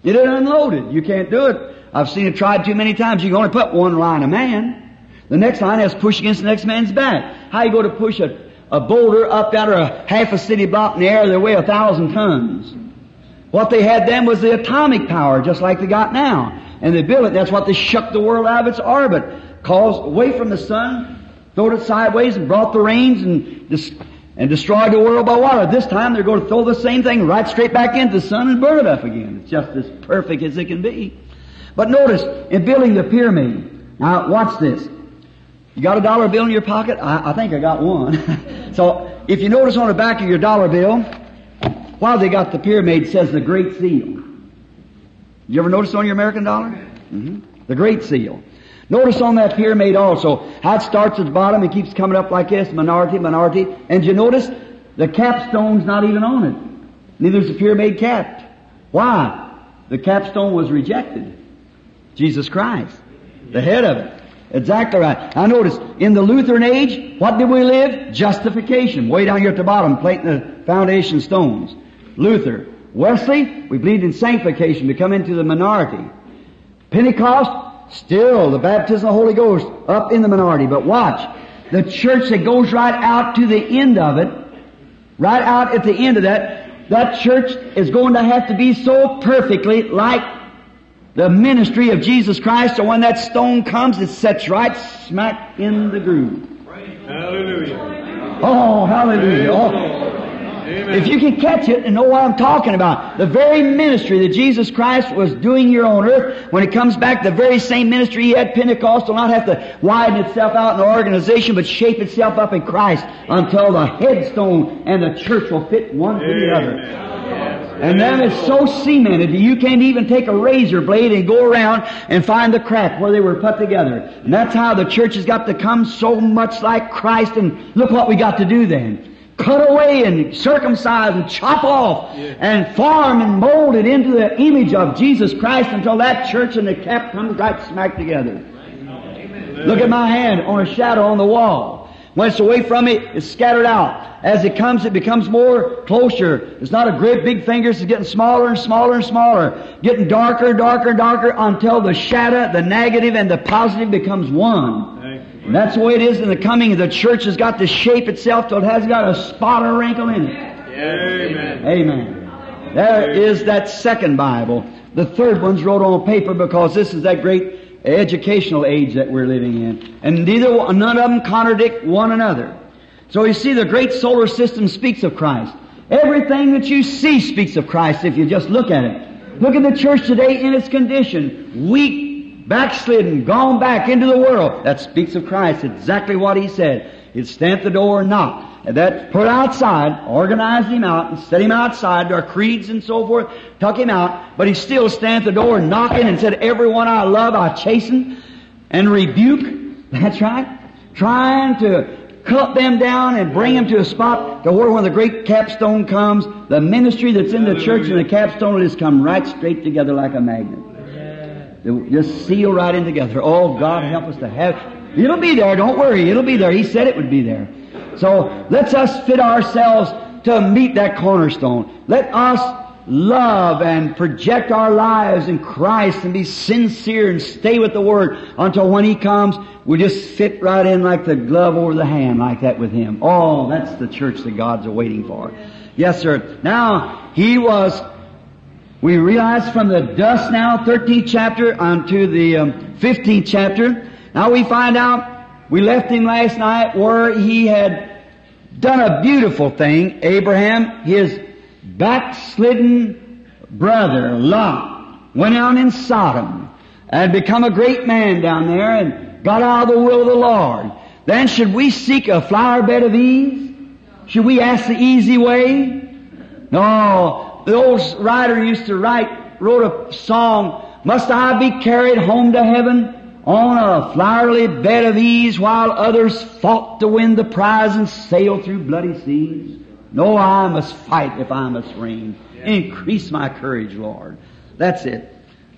It ain't unloaded. You can't do it. I've seen it tried too many times. You can only put one line of man. The next line has to push against the next man's back. How you go to push a, a boulder up out of a half a city block in the air? They weigh a thousand tons. What they had then was the atomic power, just like they got now. And they built it. That's what they shook the world out of its orbit. Caused away from the sun, throwed it sideways and brought the rains and, dis- and destroyed the world by water. This time they're going to throw the same thing right straight back into the sun and burn it up again. It's just as perfect as it can be. But notice, in building the pyramid, now watch this. You got a dollar bill in your pocket? I, I think I got one. so, if you notice on the back of your dollar bill, while they got the pyramid, says the Great Seal. You ever notice on your American dollar? Mm-hmm. The Great Seal. Notice on that pyramid also, how it starts at the bottom and keeps coming up like this, minority, minority. And you notice the capstone's not even on it. Neither is the pyramid capped. Why? The capstone was rejected. Jesus Christ, the head of it. Exactly right. Now notice, in the Lutheran age, what did we live? Justification. Way down here at the bottom, plating the foundation stones. Luther. Wesley, we believed in sanctification to come into the minority. Pentecost, still the baptism of the Holy Ghost up in the minority. But watch, the church that goes right out to the end of it, right out at the end of that, that church is going to have to be so perfectly like the ministry of Jesus Christ, so when that stone comes, it sets right smack in the groove. Hallelujah. Oh, hallelujah. Oh. If you can catch it and know what I'm talking about, the very ministry that Jesus Christ was doing here on earth, when it comes back, the very same ministry he had Pentecost will not have to widen itself out in an organization, but shape itself up in Christ until the headstone and the church will fit one to the other. And then it's so cemented that you can't even take a razor blade and go around and find the crack where they were put together. And that's how the church has got to come so much like Christ and look what we got to do then. Cut away and circumcise and chop off Yeah. and form and mold it into the image of Jesus Christ until that church and the cap comes right smack together. Look at my hand on a shadow on the wall. When it's away from it, it's scattered out. As it comes, it becomes more closer. It's not a great big fingers, it's getting smaller and smaller and smaller. Getting darker and darker and darker until the shadow, the negative and the positive becomes one. And that's the way it is in the coming. The church has got to shape itself till it hasn't got a spot or wrinkle in it. Amen. Amen. There is that second Bible. The third one's wrote on paper because this is that great educational age that we're living in. And neither one- none of them contradict one another. So you see, the great solar system speaks of Christ. Everything that you see speaks of Christ if you just look at it. Look at the church today in its condition. Weak, backslidden, gone back into the world. That speaks of Christ. Exactly what he said. He'd stand at the door and knock. And that put outside, organized him out, and set him outside our creeds and so forth, tuck him out, but he still stands at the door knocking and said, Everyone I love I chasten and rebuke. That's right. Trying to cut them down and bring them to a spot to where when the great capstone comes, the ministry that's in the church and the capstone will just come right straight together like a magnet. They'll just seal right in together. Oh, God help us to have. It'll be there. Don't worry. It'll be there. He said it would be there. So let's us fit ourselves to meet that cornerstone. Let us love and project our lives in Christ and be sincere and stay with the Word until when He comes, we just fit right in like the glove over the hand like that with Him. Oh, that's the church that God's waiting for. Yes, sir. Now, He was we realize from the dust now, 13th chapter, onto the um, 15th chapter. Now we find out, we left him last night where he had done a beautiful thing. Abraham, his backslidden brother, Lot, went down in Sodom and become a great man down there and got out of the will of the Lord. Then should we seek a flower bed of ease? Should we ask the easy way? No, the old writer used to write, wrote a song, Must I be carried home to heaven on a flowery bed of ease while others fought to win the prize and sail through bloody seas? No, I must fight if I must reign. Increase my courage, Lord. That's it.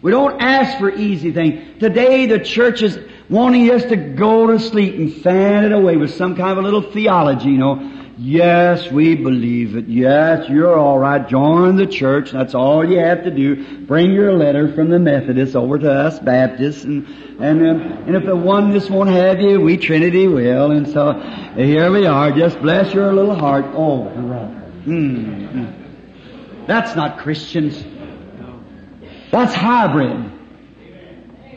We don't ask for easy things. Today the church is wanting us to go to sleep and fan it away with some kind of a little theology, you know. Yes, we believe it. Yes, you're all right. Join the church. That's all you have to do. Bring your letter from the Methodists over to us Baptists, and and um, and if the oneness won't have you, we Trinity will. And so here we are. Just bless your little heart. Oh, brother. Mm, mm. That's not Christians. That's hybrid.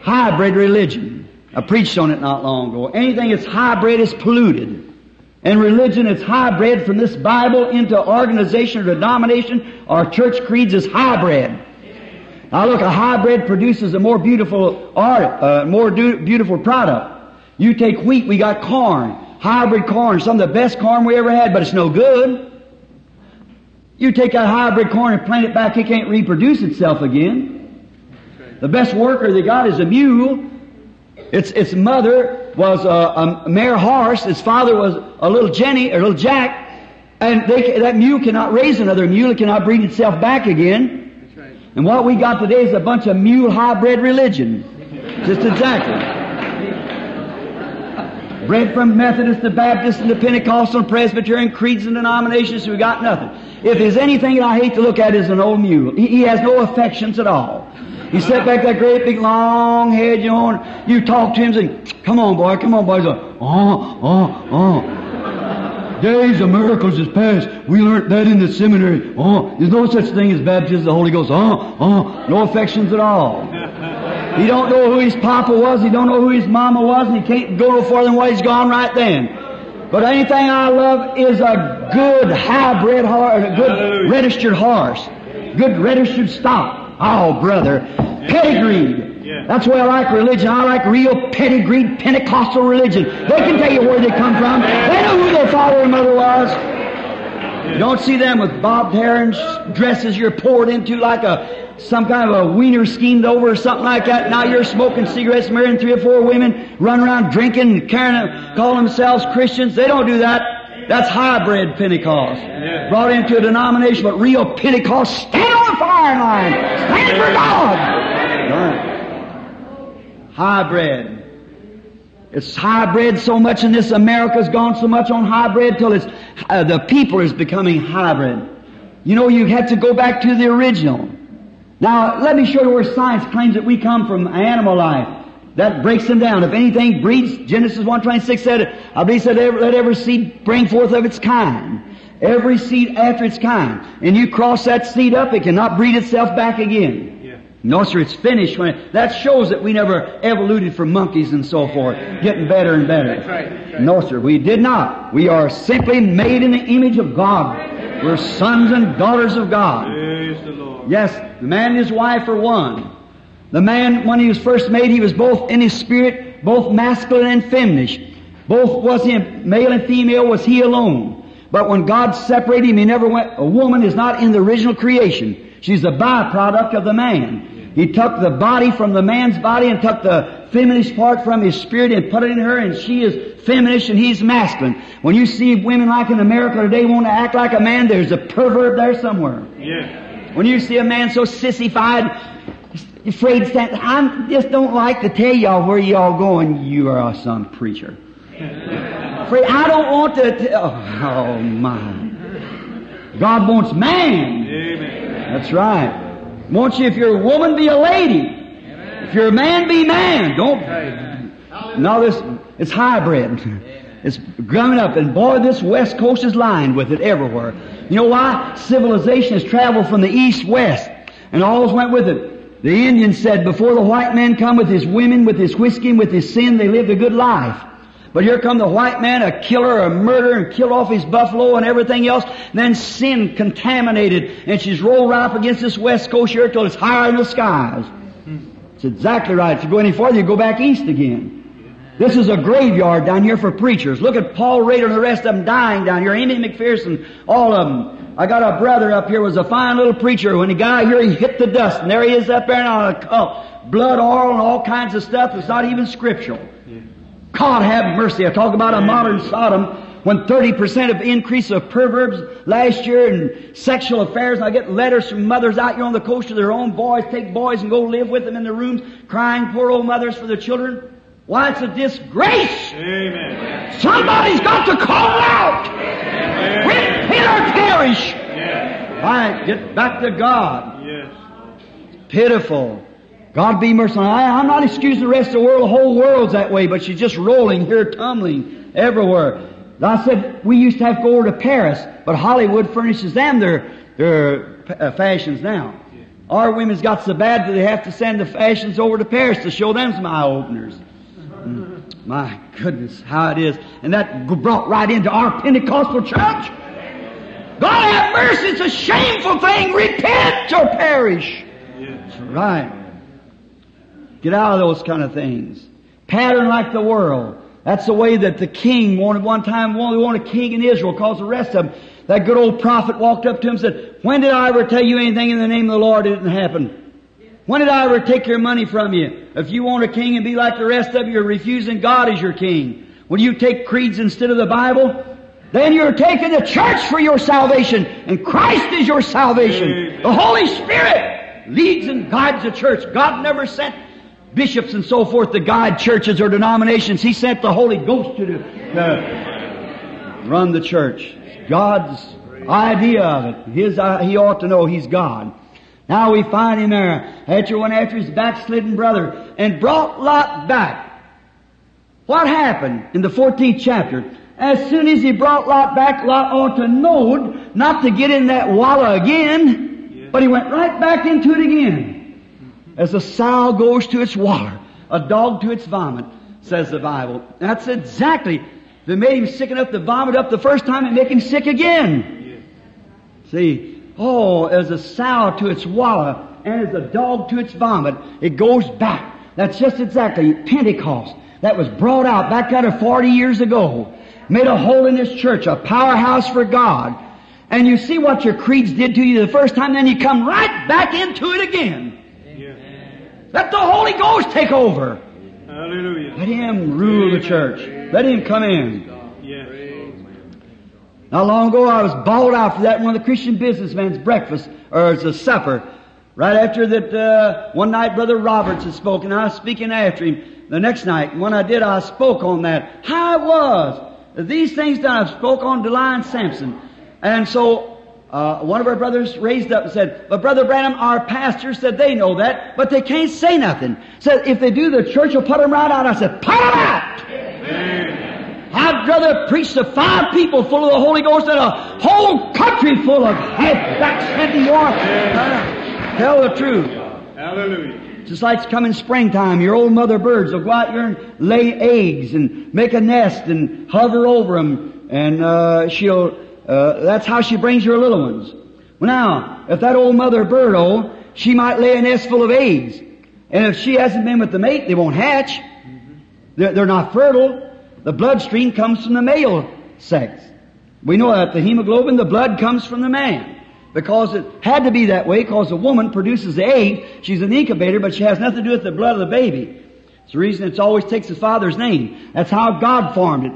Hybrid religion. I preached on it not long ago. Anything that's hybrid is polluted. And religion is hybrid from this Bible into organization or denomination or church creeds is hybrid. Now look, a hybrid produces a more beautiful art, uh, more do- beautiful product. You take wheat, we got corn. Hybrid corn, some of the best corn we ever had, but it's no good. You take that hybrid corn and plant it back, it can't reproduce itself again. The best worker they got is a mule. Its, its mother was uh, um, a, a mare horse. Its father was a little Jenny, or little Jack. And they, that mule cannot raise another mule. It cannot breed itself back again. That's right. And what we got today is a bunch of mule hybrid religion. Just exactly. Bred from Methodist to Baptist and to Pentecostal and Presbyterian creeds and denominations, we got nothing. If there's anything that I hate to look at is an old mule. He, he has no affections at all. He set back that great big long head, you know, and you talk to him and say, come on boy, come on boy. He's like, oh, oh, oh. Days of miracles is past. We learned that in the seminary. Oh, there's no such thing as baptism of the Holy Ghost. Oh, oh, no affections at all. He don't know who his papa was. He don't know who his mama was, and he can't go no further than what he's gone right then. But anything I love is a good high bred horse, a good Hallelujah. registered horse, good registered stock. Oh, brother, pedigreed. Yeah. That's why I like religion. I like real pedigreed Pentecostal religion. They can tell you where they come from. They know who their father and mother was. You don't see them with bobbed hair and dresses you're poured into like a some kind of a wiener schemed over or something like that. Now you're smoking cigarettes, marrying three or four women, run around drinking, and carrying, calling themselves Christians. They don't do that. That's hybrid Pentecost. Brought into a denomination, but real Pentecost, stand on the firing line. Stand for God. Right. Hybrid. It's hybrid so much in this America's gone so much on hybrid till it's, uh, the people is becoming hybrid. You know, you have to go back to the original. Now, let me show you where science claims that we come from animal life. That breaks them down. If anything breeds, Genesis 1.26 said it, I believe said, let every seed bring forth of its kind. Every seed after its kind. And you cross that seed up, it cannot breed itself back again. Yeah. No, sir, it's finished. When it, that shows that we never evoluted from monkeys and so forth, getting better and better. That's right, that's right. No, sir, we did not. We are simply made in the image of God. We're sons and daughters of God. Praise the Lord. Yes, the man and his wife are one. The man, when he was first made, he was both in his spirit, both masculine and feminine. Both was him, male and female was he alone. But when God separated him, he never went, a woman is not in the original creation. She's a byproduct of the man. He took the body from the man's body and took the feminine part from his spirit and put it in her and she is feminine and he's masculine. When you see women like in America today want to act like a man, there's a pervert there somewhere. Yes. When you see a man so sissified, afraid to stand, I just don't like to tell y'all where y'all going. You are some preacher. Afraid, I don't want to tell. Oh, oh my. God wants man. Amen. That's right. Wants you, if you're a woman, be a lady. If you're a man, be man. Don't. No, this, it's hybrid. It's growing up, and boy, this West Coast is lined with it everywhere. You know why? Civilization has traveled from the east west, and all went with it. The Indians said, before the white man come with his women, with his whiskey, and with his sin, they lived a good life. But here come the white man, a killer, a murderer, and killed off his buffalo and everything else. And then sin contaminated, and she's rolled right up against this west coast here till it's higher in the skies. It's exactly right. If you go any farther, you go back east again. This is a graveyard down here for preachers. Look at Paul Rader and the rest of them dying down here. Aimee McPherson, all of them. I got a brother up here was a fine little preacher. When he got here, he hit the dust, and there he is up there now, oh, blood oil and all kinds of stuff that's not even scriptural. God have mercy. I talk about a modern Sodom when 30% of increase of perverbs last year and sexual affairs. And I get letters from mothers out here on the coast of their own boys, take boys and go live with them in the rooms, crying poor old mothers for their children. Why, it's a disgrace. Amen. Somebody's got to call out. Repent or perish. Yes. All right, get back to God. Yes. Pitiful. God be merciful. I, I'm not excusing the rest of the world. The whole world's that way, but she's just rolling here, tumbling everywhere. I said we used to have to go over to Paris, but Hollywood furnishes them their their uh, fashions now. Our women's got so bad that they have to send the fashions over to Paris to show them some eye openers. Mm. My goodness, how it is. And that brought right into our Pentecostal church. God have mercy, it's a shameful thing. Repent or perish. That's right. Get out of those kind of things. Pattern like the world. That's the way that the king wanted one time, only wanted a king in Israel, cause the rest of them, that good old prophet walked up to him and said, when did I ever tell you anything in the name of the Lord? It didn't happen. When did I ever take your money from you? If you want a king and be like the rest of you, you're refusing God as your king. When you take creeds instead of the Bible, then you're taking the church for your salvation, and Christ is your salvation. Amen. The Holy Spirit leads and guides the church. God never sent bishops and so forth to guide churches or denominations. He sent the Holy Ghost to, do, to run the church. God's idea of it. His, uh, he ought to know He's God. Now we find him there after one after his backslidden brother and brought Lot back. What happened in the 14th chapter? As soon as he brought Lot back, Lot ought to know not to get in that wallow again, but he went right back into it again. As a sow goes to its water, a dog to its vomit, says the Bible. That's exactly. They made him sick enough to vomit up the first time and make him sick again. See, oh, as a sow to its wallow and as a dog to its vomit, it goes back. That's just exactly Pentecost. That was brought out back out of 40 years ago. Made a hole in this church, a powerhouse for God. And you see what your creeds did to you the first time, then you come right back into it again. Yes. Let the Holy Ghost take over. Hallelujah. Let Him rule the church. Let Him come in. Yes. Not long ago, I was bawled out for that one of the Christian businessmen's breakfast, or it's a supper. Right after that, uh, one night Brother Roberts had spoken, I was speaking after him. The next night, when I did, I spoke on that. How it was. These things that I spoke on Delilah and Samson. And so, uh, one of our brothers raised up and said, but Brother Branham, our pastor said they know that, but they can't say nothing. Said, if they do, the church will put them right out. I said, put them out! I'd rather preach to five people full of the Holy Ghost than a whole country full of half backsliding war. Tell the truth. Hallelujah. Just like it's coming springtime, your old mother birds will go out here and lay eggs and make a nest and hover over them, and uh, she'll. Uh, that's how she brings her little ones. Well, now, if that old mother bird, oh, she might lay a nest full of eggs, and if she hasn't been with the mate, they won't hatch. They're, they're not fertile. The bloodstream comes from the male sex. We know that the hemoglobin, the blood comes from the man. Because it had to be that way, because a woman produces the egg, she's an incubator, but she has nothing to do with the blood of the baby. It's the reason it always takes the father's name. That's how God formed it.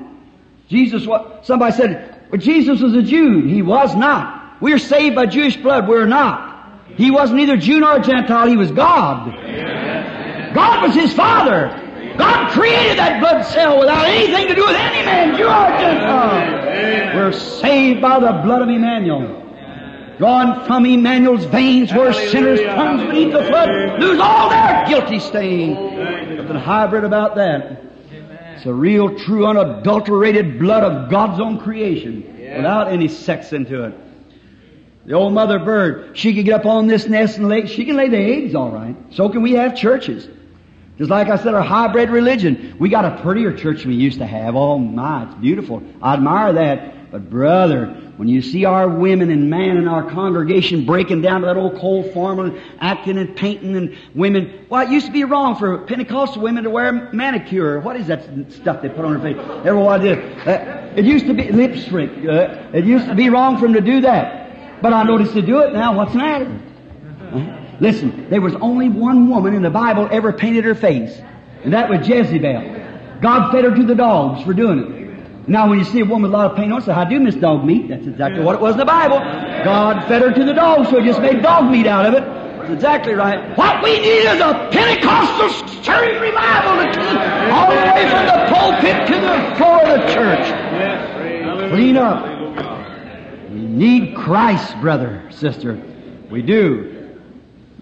Jesus, what, somebody said, well, Jesus was a Jew. He was not. We're saved by Jewish blood. We're not. He wasn't either Jew nor Gentile. He was God. God was his father. God created that blood cell without anything to do with any man, Jew or Gentile. We're saved by the blood of Emmanuel. Drawn from Emmanuel's veins where sinners tongues beneath the flood lose all their guilty stain. Nothing hybrid about that. It's a real, true, unadulterated blood of God's own creation without any sex into it. The old mother bird, she can get up on this nest and lay, she can lay the eggs all right. So can we have churches. Just like I said, our hybrid religion. We got a prettier church than we used to have. Oh my, it's beautiful. I admire that. But brother, when you see our women and man in our congregation breaking down to that old cold formula, acting and painting and women, well, it used to be wrong for Pentecostal women to wear manicure. What is that stuff they put on their face? Everyone did. Uh, it used to be lipstick. Uh, it used to be wrong for them to do that. But I noticed they do it now. What's the matter? Listen, there was only one woman in the Bible ever painted her face, and that was Jezebel. God fed her to the dogs for doing it. Now, when you see a woman with a lot of paint on, say, "How do Miss Dog Meat?" That's exactly what it was in the Bible. God fed her to the dogs, so He just made dog meat out of it. That's exactly right. What we need is a Pentecostal stirring revival to all the way from the pulpit to the floor of the church. Clean up. We need Christ, brother, sister. We do.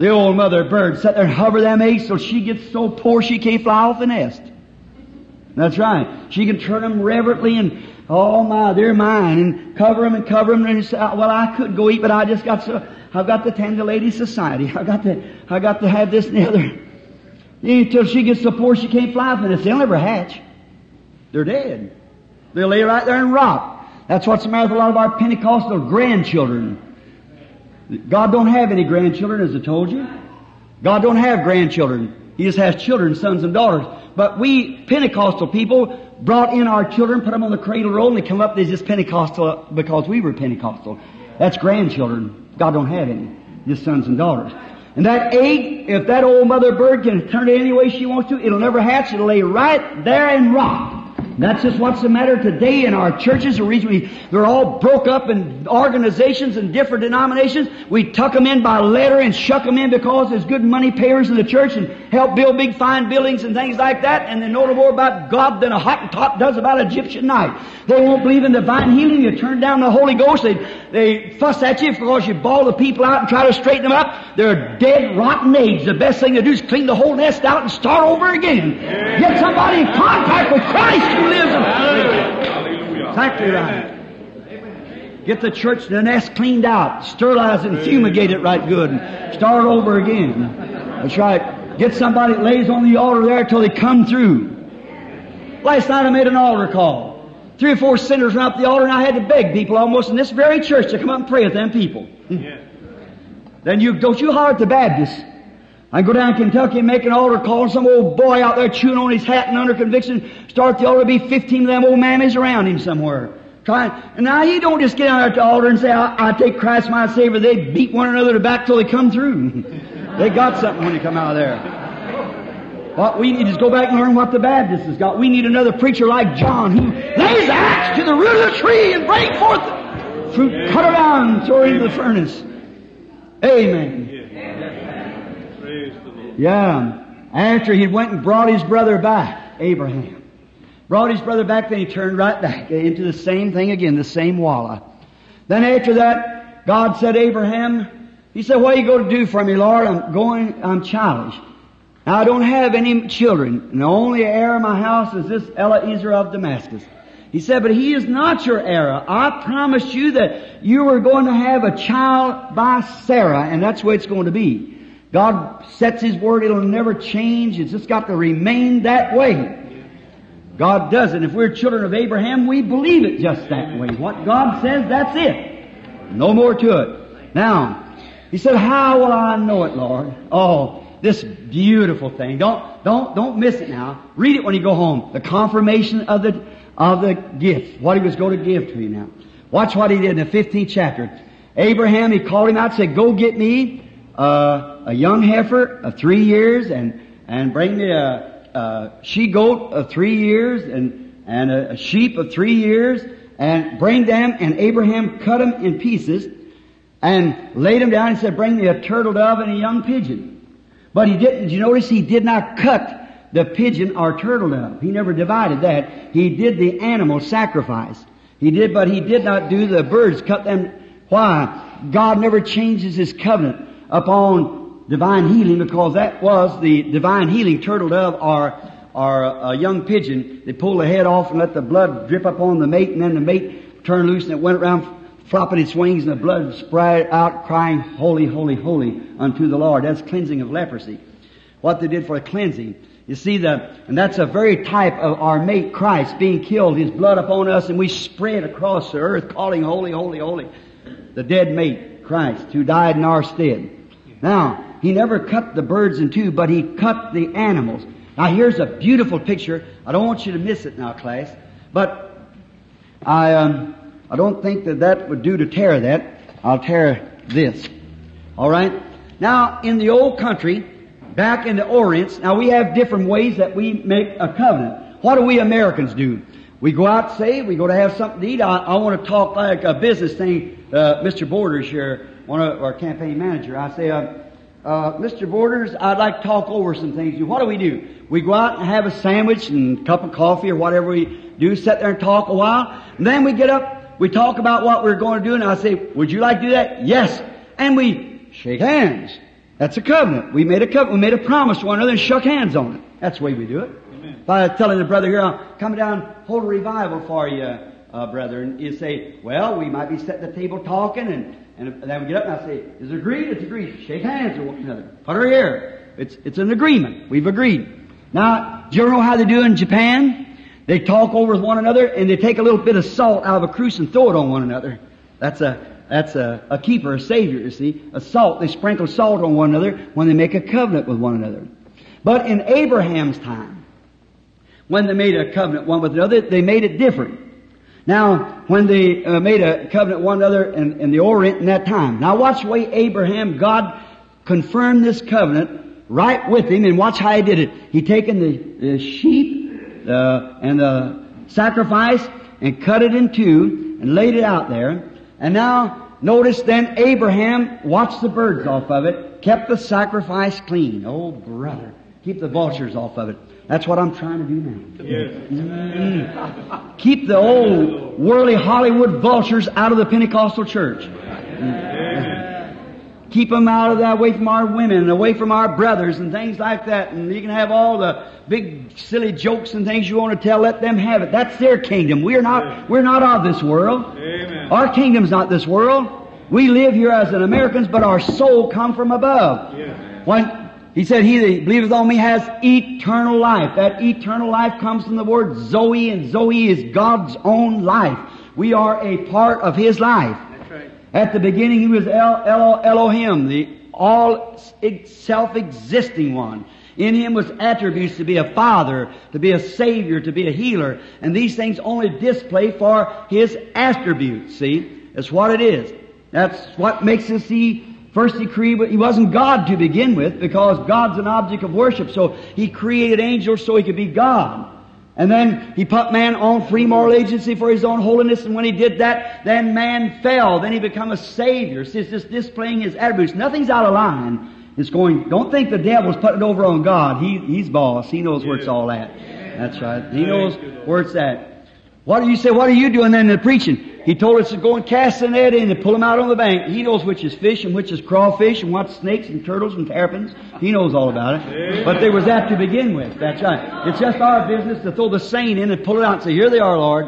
The old mother bird sat there and hover them eggs till she gets so poor she can't fly off the nest. That's right. She can turn them reverently and, oh my, they're mine, and cover them and cover them and say, uh, well, I could go eat, but I just got so, I've got to tend to Ladies Society. I got to, I got to have this and the other. Until she gets so poor she can't fly off the nest. They'll never hatch. They're dead. They'll lay right there and rot. That's what's the matter with a lot of our Pentecostal grandchildren. God don't have any grandchildren, as I told you. God don't have grandchildren. He just has children, sons and daughters. But we Pentecostal people brought in our children, put them on the cradle roll, and they come up, they're just Pentecostal because we were Pentecostal. That's grandchildren. God don't have any. Just sons and daughters. And that egg, if that old mother bird can turn it any way she wants to, it'll never hatch. It'll lay right there and rot. That's just what's the matter today in our churches. The reason we, they're all broke up in organizations and different denominations. We tuck them in by letter and shuck them in because there's good money payers in the church and help build big fine buildings and things like that. And they know no more about God than a Hottentot does about Egyptian night. They won't believe in divine healing. You turn down the Holy Ghost. They, they fuss at you because you bawl the people out and try to straighten them up. They're dead, rotten eggs. The best thing to do is clean the whole nest out and start over again. Get somebody in contact with Christ who lives in Exactly right. Get the church, the nest cleaned out, sterilize it and fumigate it right good, and start over again. That's right. Get somebody that lays on the altar there till they come through. Last night I made an altar call. Three or four sinners ran up the altar and I had to beg people almost in this very church to come up and pray with them people. then you, don't you holler at the Baptists. I go down to Kentucky and make an altar call and some old boy out there chewing on his hat and under conviction start the altar, be 15 of them old mammies around him somewhere. Trying, and now you don't just get out at the altar and say, I, I take Christ my Savior. They beat one another to back till they come through. they got something when you come out of there. What we need is go back and learn what the Baptist has got. We need another preacher like John who lays the axe to the root of the tree and bring forth fruit, cut down, throw her into the furnace. Amen. Yeah. After he went and brought his brother back, Abraham. Brought his brother back, then he turned right back into the same thing again, the same walla. Then after that, God said, Abraham, he said, what are you going to do for me, Lord? I'm going, I'm childish. Now I don't have any children, and the only heir of my house is this Eliezer of Damascus. He said, but he is not your heir. I promised you that you were going to have a child by Sarah, and that's the way it's going to be. God sets His word, it'll never change, it's just got to remain that way. God does it. If we're children of Abraham, we believe it just that way. What God says, that's it. No more to it. Now, he said, how will I know it, Lord? Oh, this beautiful thing. Don't, don't, don't miss it now. Read it when you go home. The confirmation of the, of the gift. What he was going to give to you now. Watch what he did in the 15th chapter. Abraham, he called him out said, go get me uh, a young heifer of three years and, and bring me a, a she-goat of three years and, and a, a sheep of three years and bring them and Abraham cut them in pieces and laid them down and said, bring me a turtle dove and a young pigeon. But he didn't, did you notice he did not cut the pigeon or turtle dove. He never divided that. He did the animal sacrifice. He did, but he did not do the birds, cut them. Why? God never changes his covenant upon divine healing because that was the divine healing turtle dove or, or a uh, young pigeon. They pull the head off and let the blood drip upon the mate and then the mate turned loose and it went around flopping its wings and the blood spread out crying, holy, holy, holy unto the Lord. That's cleansing of leprosy. What they did for cleansing. You see the, and that's a very type of our mate Christ being killed, His blood upon us and we spread across the earth calling holy, holy, holy. The dead mate Christ who died in our stead. Now, He never cut the birds in two, but He cut the animals. Now here's a beautiful picture. I don't want you to miss it now, class. But I, um, I don't think that that would do to tear that. I'll tear this. All right. Now, in the old country, back in the Orient, now we have different ways that we make a covenant. What do we Americans do? We go out, say, we go to have something to eat. I, I want to talk like a business thing. Uh, Mr. Borders here, one of our campaign manager. I say, uh, uh, Mr. Borders, I'd like to talk over some things. What do we do? We go out and have a sandwich and a cup of coffee or whatever we do, sit there and talk a while, and then we get up we talk about what we're going to do, and I say, would you like to do that? Yes. And we shake hands. That's a covenant. We made a covenant. We made a promise to one another and shook hands on it. That's the way we do it. Amen. If telling the brother here, I'm coming down, hold a revival for you, uh, brother, and you say, well, we might be sitting at the table talking, and, and then we get up and I say, is it agreed? It's agreed. Shake hands with one another. Put her here. It's, it's an agreement. We've agreed. Now, do you know how they do in Japan? They talk over with one another and they take a little bit of salt out of a cruse and throw it on one another. That's a, that's a, a keeper, a savior, you see. A salt. They sprinkle salt on one another when they make a covenant with one another. But in Abraham's time, when they made a covenant one with another, they made it different. Now, when they uh, made a covenant one another in, in the Orient in that time. Now watch the way Abraham, God confirmed this covenant right with him and watch how he did it. He taken the, the sheep the, and the sacrifice and cut it in two and laid it out there. And now notice then Abraham watched the birds off of it, kept the sacrifice clean. Oh brother, keep the vultures off of it. That's what I'm trying to do now. Yes. Mm. Keep the old worldly Hollywood vultures out of the Pentecostal church. Keep them out of that, away from our women, and away from our brothers, and things like that. And you can have all the big silly jokes and things you want to tell. Let them have it. That's their kingdom. We're not. We're not of this world. Amen. Our kingdom's not this world. We live here as an Americans, but our soul come from above. Yes. When he said, "He that believeth on me has eternal life." That eternal life comes from the word Zoe, and Zoe is God's own life. We are a part of His life. That's right. At the beginning, He was El, El, Elohim, the all self-existing one. In Him was attributes to be a Father, to be a Savior, to be a healer. And these things only display for His attributes, see? That's what it is. That's what makes us see First he created, he wasn't God to begin with because God's an object of worship. So he created angels so he could be God. And then he put man on free moral agency for his own holiness, and when he did that, then man fell. Then he become a savior. See, it's just displaying his attributes. Nothing's out of line. It's going, don't think the devil's putting it over on God. He, he's boss. He knows where it's all at. That's right. He knows where it's at. What do you say? What are you doing then in the preaching? He told us to go and cast the net in and pull them out on the bank. He knows which is fish and which is crawfish and what's snakes and turtles and terrapins. He knows all about it. But there was that to begin with. That's right. It's just our business to throw the seine in and pull it out and say, here they are, Lord.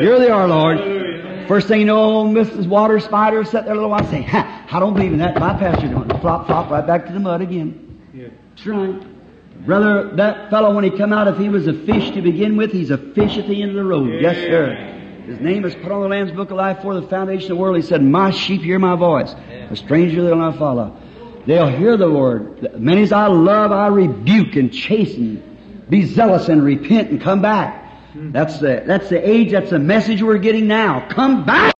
Here they are, Lord. First thing you know, Mrs. Water Spider sat there a little while and say, ha, I don't believe in that. My pastor don't. Flop, flop, right back to the mud again. Yeah. That's right. Brother, that fellow, when he come out, if he was a fish to begin with, he's a fish at the end of the road. Yes, sir. His name is put on the Lamb's Book of Life for the foundation of the world. He said, My sheep hear my voice. A stranger they'll not follow. They'll hear the word. Many as I love, I rebuke and chasten. Be zealous and repent and come back. That's the, that's the age, that's the message we're getting now. Come back!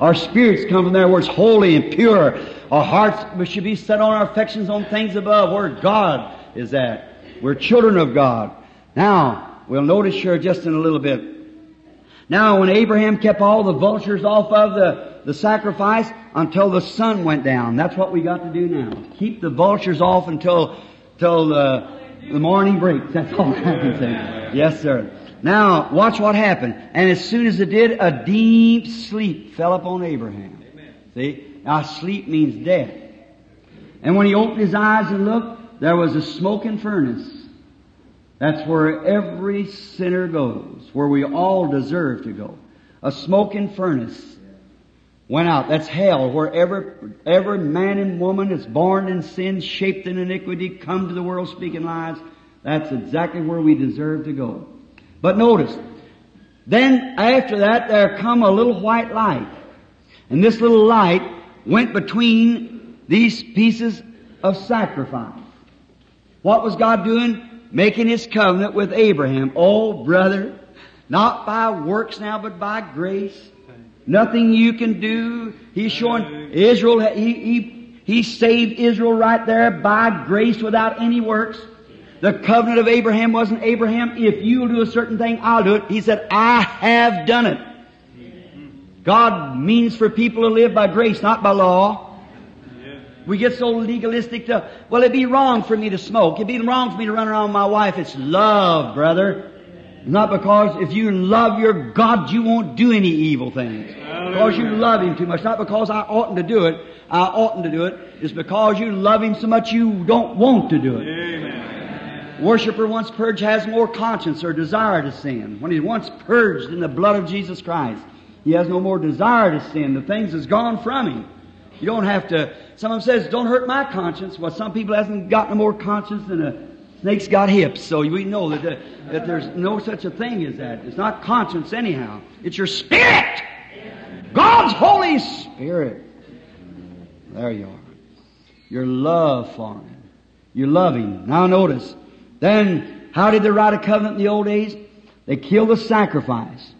Our spirits come from there where it's holy and pure. Our hearts should be set on our affections on things above, where God is at. We're children of God. Now, we'll notice here just in a little bit. Now, when Abraham kept all the vultures off of the, the sacrifice until the sun went down, that's what we got to do now. Keep the vultures off until, till the, the morning breaks. That's all I can say. Yes, sir. Now, watch what happened. And as soon as it did, a deep sleep fell upon Abraham. See? Now, sleep means death. And when he opened his eyes and looked, there was a smoking furnace. That's where every sinner goes, where we all deserve to go. A smoking furnace went out. That's hell, where every, every man and woman that's born in sin, shaped in iniquity, come to the world speaking lies. That's exactly where we deserve to go. But notice, then after that there come a little white light. And this little light went between these pieces of sacrifice. What was God doing? Making His covenant with Abraham. Oh, brother, not by works now, but by grace. Nothing you can do. He's showing Israel, he, he, he saved Israel right there by grace without any works. The covenant of Abraham wasn't Abraham, if you'll do a certain thing, I'll do it. He said, I have done it. God means for people to live by grace, not by law. We get so legalistic to, well, it'd be wrong for me to smoke. It'd be wrong for me to run around with my wife. It's love, brother. Not because if you love your God, you won't do any evil things. Because you love Him too much. Not because I oughtn't to do it. I oughtn't to do it. It's because you love Him so much you don't want to do it. Amen. Worshipper once purged has more conscience or desire to sin. When he's once purged in the blood of Jesus Christ, he has no more desire to sin. The things has gone from him. You don't have to, someone says, don't hurt my conscience. Well, some people hasn't got no more conscience than a snake's got hips. So we know that, the, that there's no such a thing as that. It's not conscience anyhow. It's your spirit. God's Holy Spirit. There you are. Your love for Him. You love Him. Now notice. Then, how did they write a covenant in the old days? They killed the sacrifice.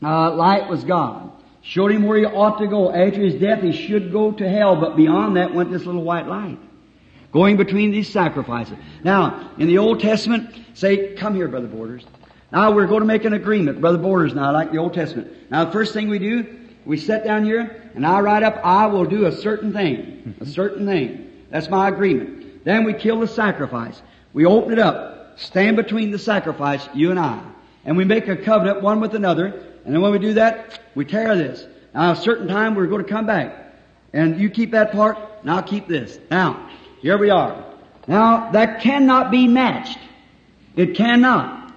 Uh, light was God. Showed him where he ought to go. After his death, he should go to hell, but beyond that went this little white light. Going between these sacrifices. Now, in the Old Testament, say, come here, Brother Borders. Now we're going to make an agreement, Brother Borders, now, like the Old Testament. Now, the first thing we do, we sit down here, and I write up, I will do a certain thing. A certain thing. That's my agreement. Then we kill the sacrifice. We open it up. Stand between the sacrifice, you and I. And we make a covenant one with another. And then when we do that, we tear this. Now, a certain time we're going to come back. And you keep that part, and I'll keep this. Now, here we are. Now, that cannot be matched. It cannot.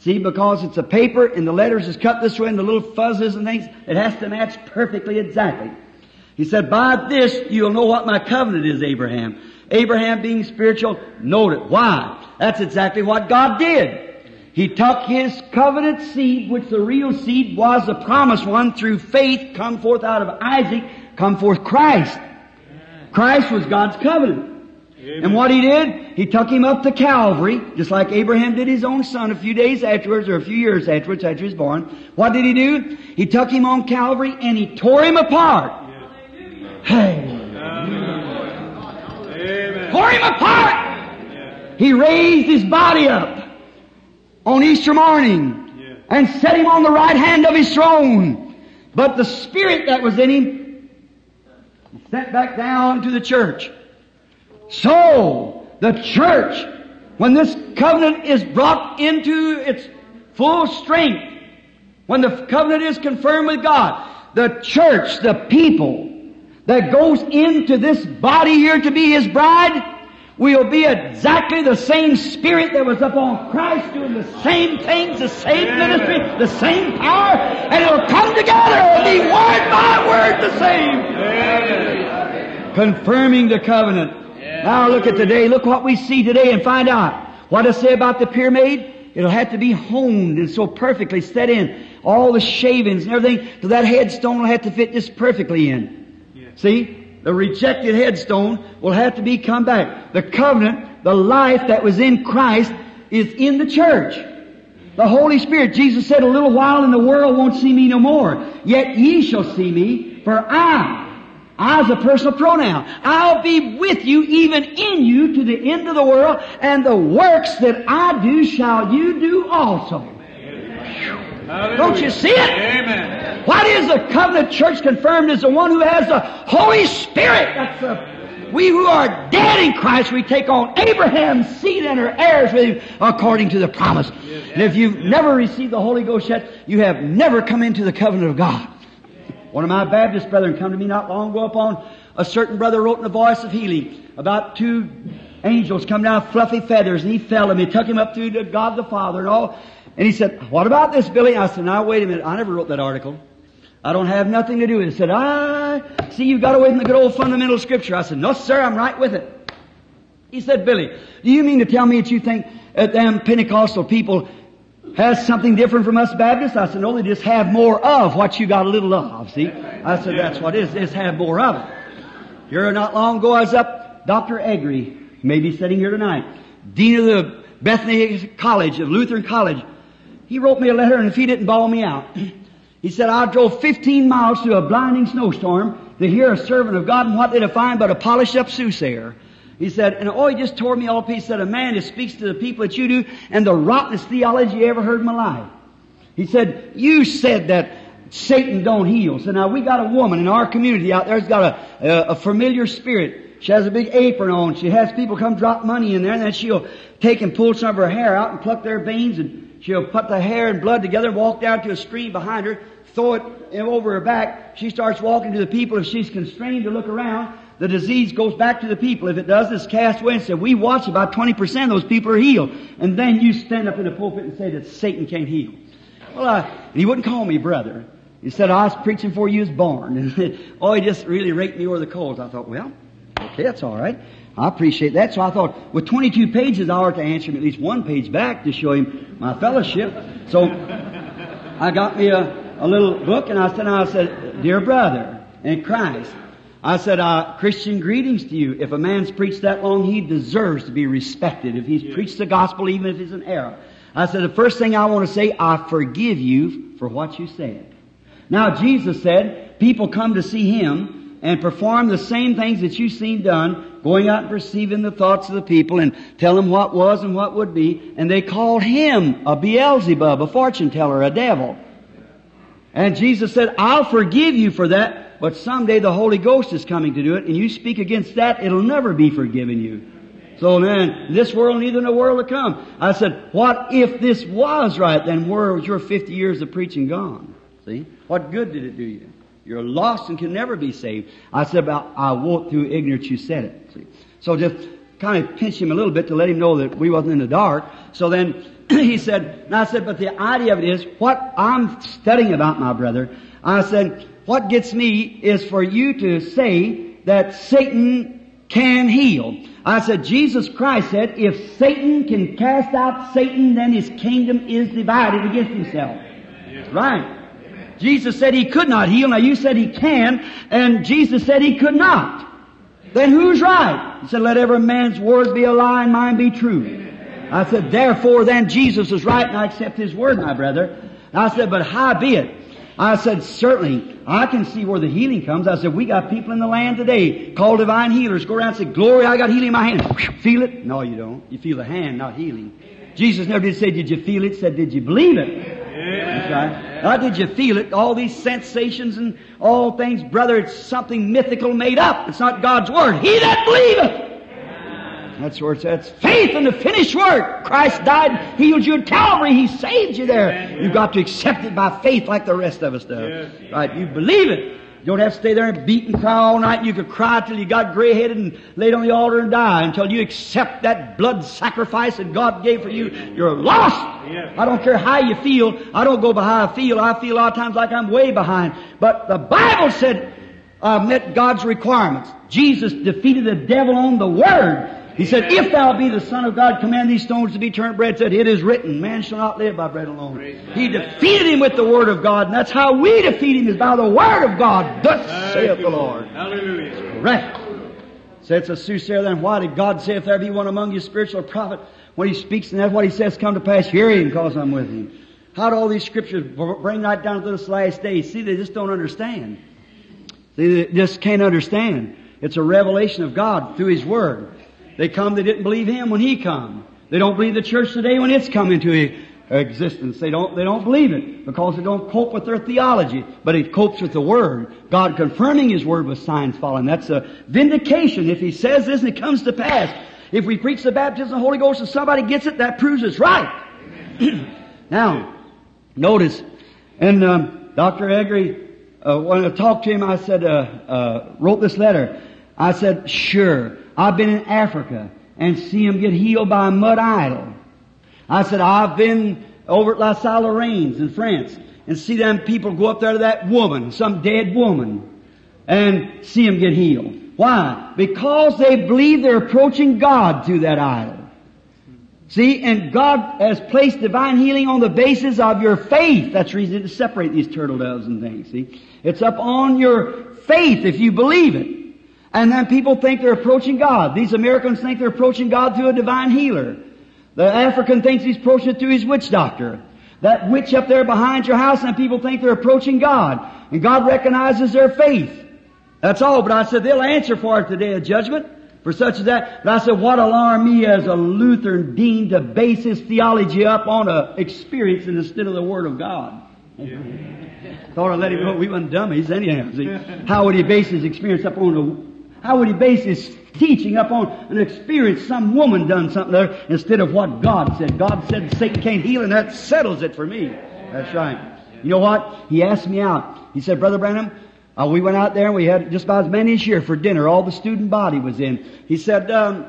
See, because it's a paper and the letters is cut this way and the little fuzzes and things, it has to match perfectly exactly. He said, by this you'll know what my covenant is, Abraham. Abraham being spiritual, note it. Why? That's exactly what God did. He took his covenant seed, which the real seed was the promised one, through faith, come forth out of Isaac, come forth Christ. Christ was God's covenant. And what he did, he took him up to Calvary, just like Abraham did his own son a few days afterwards, or a few years afterwards, after he was born. What did he do? He took him on Calvary and he tore him apart. Hey. Amen. Tore him apart! He raised his body up. On Easter morning Yeah. and set him on the right hand of his throne. But the spirit that was in him sent back down to the church. So, the church, when this covenant is brought into its full strength, when the covenant is confirmed with God, the church, the people that goes into this body here to be His bride, will be exactly the same spirit that was upon Christ doing the same things, the same ministry, the same power, and it'll come together and be word by word the same. Confirming the covenant. Now look at today, look what we see today and find out. What I say about the pyramid? It'll have to be honed and so perfectly set in. All the shavings and everything, so that headstone will have to fit just perfectly in. See? The rejected headstone will have to be come back. The covenant, the life that was in Christ is in the church. The Holy Spirit, Jesus said, a little while and the world won't see me no more. Yet ye shall see me, for I, I is a personal pronoun. I'll be with you, even in you, to the end of the world, and the works that I do shall you do also. Don't you see it? Amen. What is the covenant church confirmed as the one who has the Holy Spirit? That's the, we who are dead in Christ, we take on Abraham's seed and are heirs with him according to the promise. And if you've never received the Holy Ghost yet, you have never come into the covenant of God. One of my Baptist brethren come to me not long ago upon a certain brother wrote in the voice of healing about two angels come down fluffy feathers and he fell and he took him up to God the Father and all. And he said, what about this, Billy? I said, now wait a minute. I never wrote that article. I don't have nothing to do with it. He said, I see you got away from the good old fundamental scripture. I said, no sir, I'm right with it. He said, Billy, do you mean to tell me that you think that them Pentecostal people has something different from us Baptists? I said, no, they just have more of what you got a little of, see? I said, that's what it is. Just have more of it. Here not long ago I was up, Dr. Eggery, may be sitting here tonight, Dean of the Bethany College, of Lutheran College. He wrote me a letter and if he didn't bawl me out, he said, I drove 15 miles through a blinding snowstorm to hear a servant of God and what did I find but a polished up soothsayer. He said, and oh, he just tore me all to. He said, a man that speaks to the people that you do and the rottenest theology you ever heard in my life. He said, you said that Satan don't heal. So now we got a woman in our community out there who's got a, a, a familiar spirit. She has a big apron on. She has people come drop money in there and then she'll take and pull some of her hair out and pluck their veins and she'll put the hair and blood together, walk down to a stream behind her, throw it over her back. She starts walking to the people. If she's constrained to look around, the disease goes back to the people. If it does, it's cast away and said, we watch about 20% of those people are healed. And then you stand up in the pulpit and say that Satan can't heal. Well, I, and he wouldn't call me brother. He said, I was preaching for you as born. Oh, he just really raked me over the coals. I thought, well, okay, that's all right. I appreciate that. So I thought, with 22 pages, I ought to answer him at least one page back to show him my fellowship. So I got me a, a little book and I said, I said, dear brother in Christ, I said, uh, Christian greetings to you. If a man's preached that long, he deserves to be respected. If he's preached the gospel, even if it's an error. I said, the first thing I want to say, I forgive you for what you said. Now, Jesus said, people come to see Him and perform the same things that you've seen done, going out and perceiving the thoughts of the people and tell them what was and what would be, and they called Him a Beelzebub, a fortune teller, a devil. And Jesus said, I'll forgive you for that, but someday the Holy Ghost is coming to do it, and you speak against that, it'll never be forgiven you. So then, this world, neither in the world to come. I said, what if this was right? Then where was your 50 years of preaching gone? See? What good did it do you? You're lost and can never be saved. I said about, I won't through ignorance you said it. See? So just kind of pinch him a little bit to let him know that we wasn't in the dark. So then he said, and I said, but the idea of it is, what I'm studying about, my brother, I said, what gets me is for you to say that Satan can heal. I said, Jesus Christ said, if Satan can cast out Satan, then his kingdom is divided against himself. Right. Jesus said he could not heal. Now you said he can, and Jesus said he could not. Then who's right? He said, let every man's word be a lie and mine be true. I said, therefore then Jesus is right and I accept his word, my brother. I said, but how be it? I said, certainly, I can see where the healing comes. I said, we got people in the land today called divine healers. Go around and say, glory, I got healing in my hand. Feel it? No, you don't. You feel the hand, not healing. Jesus never did say, did you feel it? Said, did you believe it? That's right. Did you feel it? All these sensations and all things, brother, it's something mythical made up. It's not God's Word. He that believeth. That's where it says faith in the finished work. Christ died, healed you at Calvary. He saved you there. You've got to accept it by faith like the rest of us do. Right? You believe it. You don't have to stay there and beat and cry all night. You could cry till you got gray headed and laid on the altar and die until you accept that blood sacrifice that God gave for you. You're lost. I don't care how you feel. I don't go by how I feel. I feel a lot of times like I'm way behind. But the Bible said I met God's requirements. Jesus defeated the devil on the Word. He said, if thou be the Son of God, command these stones to be turned bread. Said, it is written, man shall not live by bread alone. He defeated him with the Word of God, and that's how we defeat him, is by the Word of God. Thus saith the Lord. Hallelujah. Correct. Saith a soothsayer, then why did God say, if there be one among you spiritual prophet, when he speaks and that's what he says come to pass, hear him, cause I'm with him. How do all these scriptures bring right down to this last day? See, they just don't understand. See, they just can't understand. It's a revelation of God through His Word. They come, they didn't believe Him when He come. They don't believe the church today when it's come into existence. They don't, they don't believe it because they don't cope with their theology, but it copes with the Word. God confirming His Word with signs following. That's a vindication. If He says this and it comes to pass. If we preach the baptism of the Holy Ghost and somebody gets it, that proves it's right. now, notice, and um, Dr. Eggery, uh, when I talked to him, I said, uh, uh, wrote this letter. I said, sure, I've been in Africa and see him get healed by a mud idol. I said, I've been over at La Salle Lorraines in France and see them people go up there to that woman, some dead woman, and see him get healed. Why? Because they believe they're approaching God through that idol. See, and God has placed divine healing on the basis of your faith. That's reason to separate these turtle doves and things. See, it's up on your faith if you believe it. And then people think they're approaching God. These Americans think they're approaching God through a divine healer. The African thinks he's approaching it through his witch doctor. That witch up there behind your house and people think they're approaching God. And God recognizes their faith. That's all. But I said they'll answer for it the day of judgment for such as that. But I said, what alarm me as a Lutheran dean to base his theology up on a experience instead of the Word of God? Thought I'd let him know we weren't dummies anyhow. See? How would he base his experience up on a, how would he base his teaching up on an experience some woman done something there instead of what God said? God said Satan can't heal and that settles it for me. That's right. You know what? He asked me out. He said, Brother Branham, uh, we went out there and we had just about as many as here for dinner. All the student body was in. He said, um,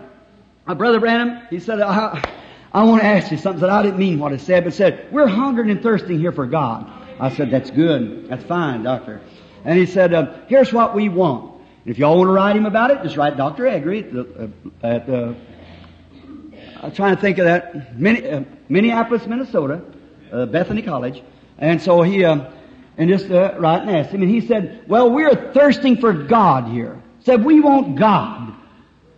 uh, Brother Branham, he said, I, I want to ask you something I didn't mean what I said, but said, we're hungering and thirsting here for God. I said, that's good. That's fine, doctor. And he said, uh, here's what we want. If y'all want to write him about it, just write Dr. Eggery at the, uh, at the I'm trying to think of that, Minneapolis, Minnesota, uh, Bethany College. And so he, um, and just uh, right and asked him, and he said, "Well, we're thirsting for God here." Said we want God,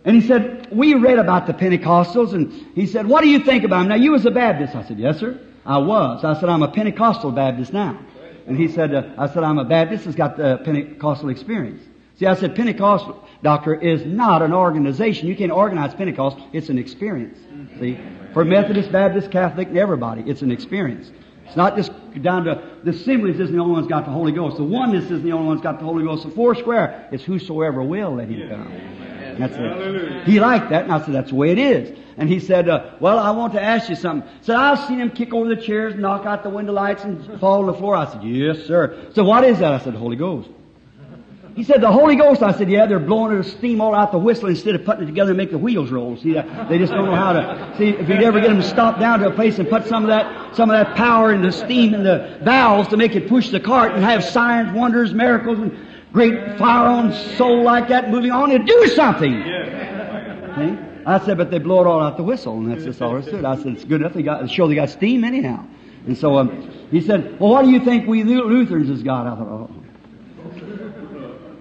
and he said, "We read about the Pentecostals," and he said, "What do you think about them?" Now, you was a Baptist. I said, "Yes, sir, I was." I said, "I'm a Pentecostal Baptist now," and he said, uh, "I said I'm a Baptist that's got the Pentecostal experience." See, I said, Pentecostal doctor is not an organization. You can't organize Pentecost. It's an experience. See, for Methodist, Baptist, Catholic, and everybody, it's an experience. It's not just down to the assemblies isn't the only one's got the Holy Ghost. The oneness isn't the only one's got the Holy Ghost. The four square is whosoever will let him come. That's it. He liked that, and I said, that's the way it is. And he said, uh, well, I want to ask you something. Said, I've seen him kick over the chairs, knock out the window lights, and fall on the floor. I said, yes, sir. So what is that? I said, Holy Ghost. He said, the Holy Ghost. I said, yeah, they're blowing the steam all out the whistle instead of putting it together and make the wheels roll. See, they just don't know how to, see, if you'd ever get them to stop down to a place and put some of that, some of that power and the steam and the valves to make it push the cart and have signs, wonders, miracles, and great fire on soul like that moving on and do something. See? I said, but they blow it all out the whistle, and that's just all there stood. I said, it's good enough. They got, show they got steam anyhow. And so, um, he said, well, what do you think we Lutherans has got? I thought, oh.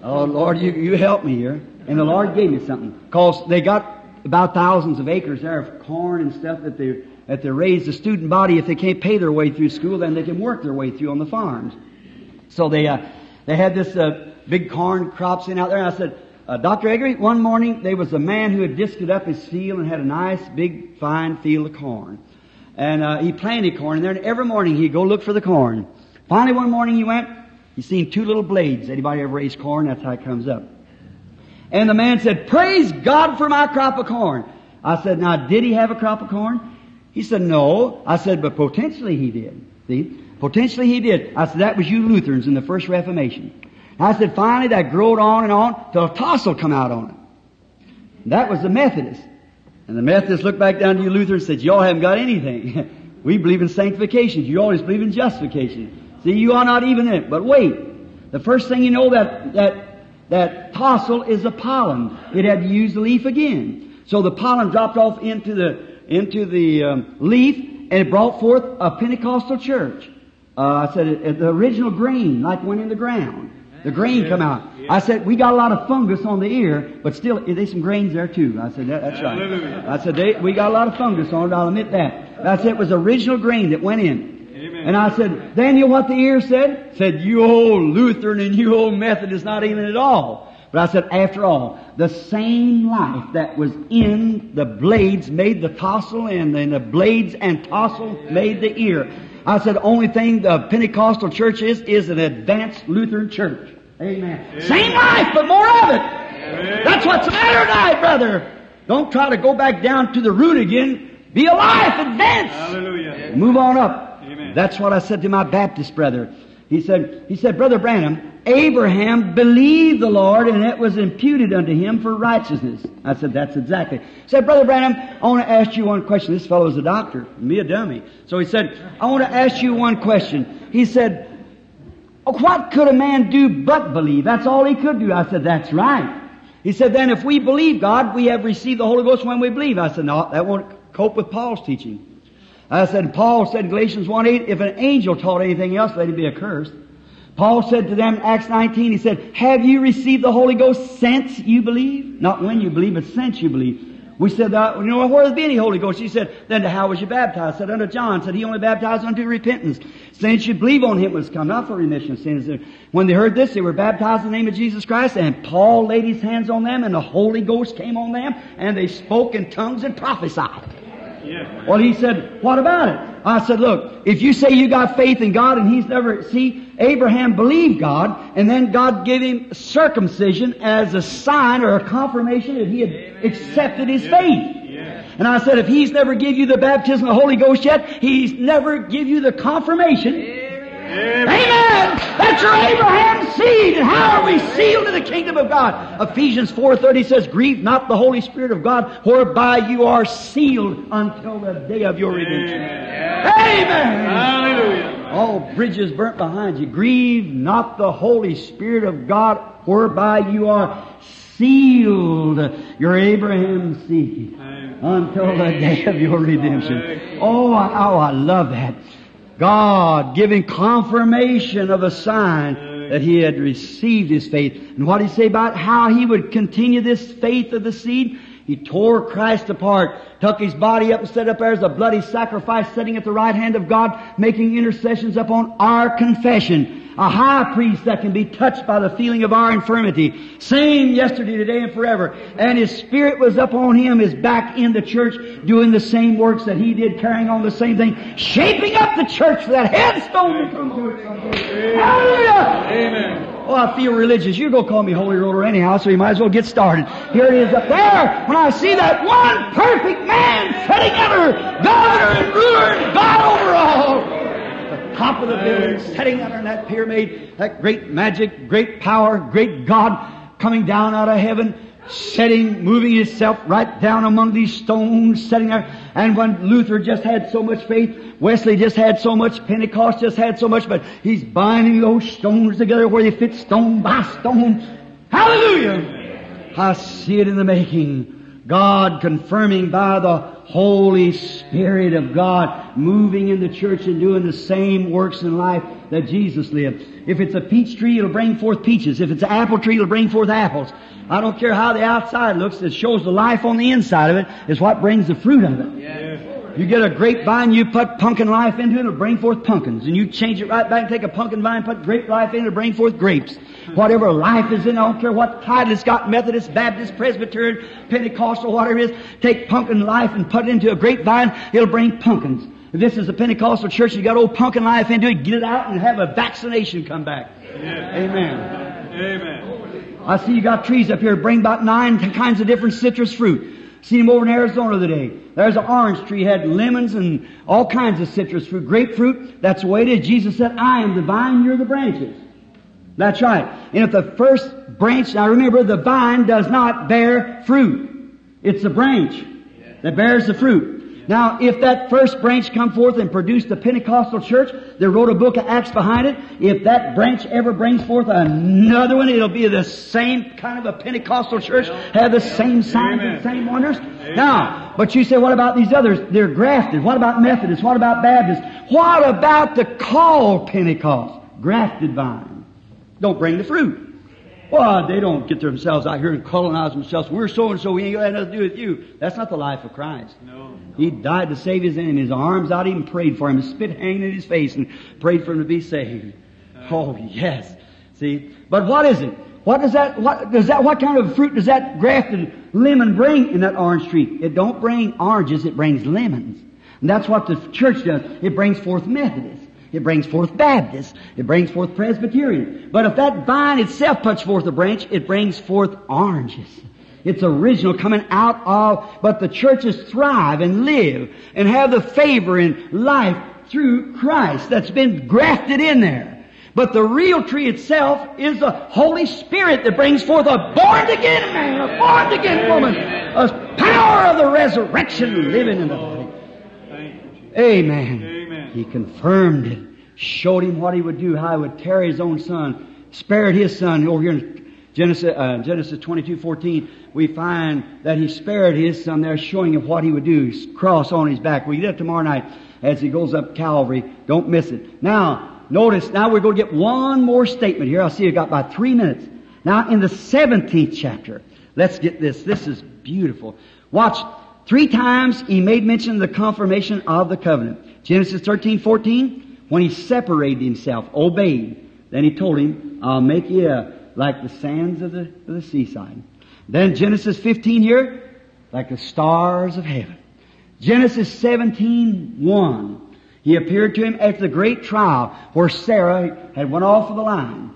Oh Lord, you, you help me here. And the Lord gave me something. Cause they got about thousands of acres there of corn and stuff that they, that they raise the student body. If they can't pay their way through school, then they can work their way through on the farms. So they, uh, they had this, uh, big corn crops in out there. And I said, uh, Dr. Eggery, one morning there was a man who had disced up his field and had a nice big fine field of corn. and uh, he planted corn in there, and every morning he'd go look for the corn. Finally, one morning he went, he seen two little blades. Anybody ever raise corn? That's how it comes up. And the man said, Praise God for my crop of corn. I said, Now, did he have a crop of corn? He said, No. I said, But potentially he did. See? Potentially he did. I said, That was you Lutherans in the first Reformation. I said, Finally, that growed on and on till a tassel come out on it. That was the Methodists. And the Methodists looked back down to you Lutherans and said, Y'all haven't got anything. we believe in sanctification. You always believe in justification. See, you are not even in it. But wait. The first thing you know that, that that tassel is the pollen. It had to use the leaf again. So the pollen dropped off into the into the um, leaf, and it brought forth a Pentecostal church. Uh, I said it, it, the original grain, like went in the ground. The grain come out. I said we got a lot of fungus on the ear, but still there's some grains there too. I said that, that's right. I said they, we got a lot of fungus on it. I'll admit that. I said it was original grain that went in. And I said, Daniel, what the ear said? Said, you old Lutheran and you old Methodist, not even at all. But I said, after all, the same life that was in the blades made the tassel and then the blades and tassel made the ear. I said, only thing the Pentecostal church is, is an advanced Lutheran church. Amen. Amen. Same life, but more of it. Amen. That's what's the matter tonight, brother. Don't try to go back down to the root again. Be alive, advance. Hallelujah. Move on up. That's what I said to my Baptist brother. He said, he said, Brother Branham, Abraham believed the Lord and it was imputed unto him for righteousness. I said, that's exactly. He said, Brother Branham, I want to ask you one question. This fellow is a doctor, me a dummy. So he said, I want to ask you one question. He said, what could a man do but believe? That's all he could do. I said, that's right. He said, then if we believe God, we have received the Holy Ghost when we believe. I said, no, that won't cope with Paul's teaching. I said, Paul said in Galatians 1 8, if an angel taught anything else, let him be accursed. Paul said to them in Acts 19, he said, Have you received the Holy Ghost since you believe? Not when you believe, but since you believe. We said, uh, you know, where has been any Holy Ghost? He said, then how was you baptized? Said, unto John. said, he only baptized unto repentance. Since you believe on him was come, not for remission of sins. When they heard this, they were baptized in the name of Jesus Christ, and Paul laid his hands on them, and the Holy Ghost came on them, and they spoke in tongues and prophesied. Well, he said, what about it? I said, look, if you say you got faith in God and he's never, see, Abraham believed God and then God gave him circumcision as a sign or a confirmation that he had accepted his faith. And I said, if he's never give you the baptism of the Holy Ghost yet, he's never give you the confirmation Amen. Amen. That's your Abraham seed. And how are we sealed in the kingdom of God? Ephesians 4.30 says, Grieve not the Holy Spirit of God, whereby you are sealed until the day of your redemption. Amen. Hallelujah. All bridges burnt behind you. Grieve not the Holy Spirit of God, whereby you are sealed. Your Abraham seed until the day of your redemption. Oh, oh, I love that. God giving confirmation of a sign that he had received his faith. And what did he say about how he would continue this faith of the seed? He tore Christ apart, took his body up and set up there as a bloody sacrifice, sitting at the right hand of God, making intercessions upon our confession a high priest that can be touched by the feeling of our infirmity. Same yesterday, today, and forever. And his spirit was upon him, is back in the church, doing the same works that he did, carrying on the same thing, shaping up the church for that headstone to come to it Hallelujah! Amen. Oh, I feel religious. You're going to call me Holy Roller anyhow, so you might as well get started. Here it is up there. When I see that one perfect man sitting under governor and ruler and God over all top of the building, sitting under that pyramid, that great magic, great power, great God coming down out of heaven, setting, moving himself right down among these stones, sitting there. And when Luther just had so much faith, Wesley just had so much, Pentecost just had so much, but he's binding those stones together where they fit stone by stone. Hallelujah! I see it in the making. God confirming by the Holy Spirit of God moving in the church and doing the same works in life that Jesus lived. If it's a peach tree, it'll bring forth peaches. If it's an apple tree, it'll bring forth apples. I don't care how the outside looks, it shows the life on the inside of it is what brings the fruit of it. Yeah. You get a grapevine, you put pumpkin life into it, it'll bring forth pumpkins. And you change it right back and take a pumpkin vine, put grape life in it, it'll bring forth grapes. Whatever life is in, I don't care what title it's got, Methodist, Baptist, Presbyterian, Pentecostal, whatever it is, take pumpkin life and put it into a grapevine, it'll bring pumpkins. If this is a Pentecostal church, you got old pumpkin life into it, get it out and have a vaccination come back. Amen. Amen. I see you got trees up here, bring about nine kinds of different citrus fruit. Seen him over in Arizona today. There's an orange tree, had lemons and all kinds of citrus fruit, grapefruit. That's the way it is. Jesus said, I am the vine, you're the branches. That's right. And if the first branch, now remember, the vine does not bear fruit. It's the branch that bears the fruit. Now, if that first branch come forth and produced the Pentecostal church, they wrote a book of Acts behind it. If that branch ever brings forth another one, it'll be the same kind of a Pentecostal church, have the same signs and same wonders. Now, but you say, what about these others? They're grafted. What about Methodists? What about Baptists? What about the call Pentecost? Grafted vine. Don't bring the fruit. Well, they don't get themselves out here and colonize themselves. We're so and so, we ain't got nothing to do with you. That's not the life of Christ. No. He died to save his enemies. His arms out, even prayed for him. Spit hanging in his face and prayed for him to be saved. Uh-huh. Oh, yes. See? But what is it? What does that, what does that, what kind of fruit does that grafted lemon bring in that orange tree? It don't bring oranges, it brings lemons. And that's what the church does. It brings forth Methodists. It brings forth Baptists. It brings forth Presbyterian. But if that vine itself puts forth a branch, it brings forth oranges. It's original coming out of, but the churches thrive and live and have the favor in life through Christ that's been grafted in there. But the real tree itself is the Holy Spirit that brings forth a born again man, a born again woman, a power of the resurrection living in the body. Amen. He confirmed it, showed him what he would do, how he would tear his own son, spared his son. Over here in Genesis, uh, Genesis 22, 14, we find that he spared his son there, showing him what he would do, his cross on his back. We get it tomorrow night as he goes up Calvary. Don't miss it. Now, notice, now we're going to get one more statement here. I see you got about three minutes. Now, in the 17th chapter, let's get this. This is beautiful. Watch. Three times he made mention of the confirmation of the covenant. Genesis 13, 14, when he separated himself, obeyed. Then he told him, I'll make you uh, like the sands of the, of the seaside. Then Genesis 15 here, like the stars of heaven. Genesis 17, 1. He appeared to him after the great trial where Sarah had went off of the line.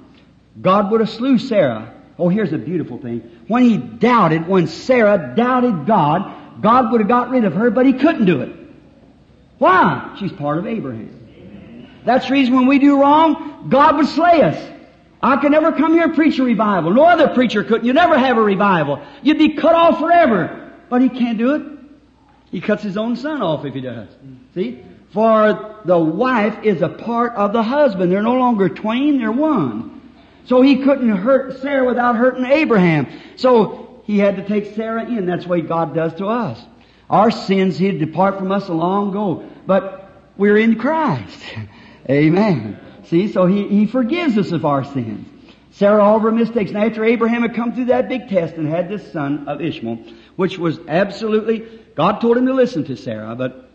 God would have slew Sarah. Oh, here's a beautiful thing. When he doubted, when Sarah doubted God, God would have got rid of her, but he couldn't do it. Why? She's part of Abraham. That's the reason when we do wrong, God would slay us. I could never come here and preach a revival. No other preacher could. You never have a revival. You'd be cut off forever. But he can't do it. He cuts his own son off if he does. See? For the wife is a part of the husband. They're no longer twain, they're one. So he couldn't hurt Sarah without hurting Abraham. So he had to take Sarah in. That's what God does to us. Our sins he'd depart from us a long ago. But we're in Christ. Amen. See, so he, he forgives us of our sins. Sarah, all of her mistakes. And after Abraham had come through that big test and had this son of Ishmael, which was absolutely, God told him to listen to Sarah, but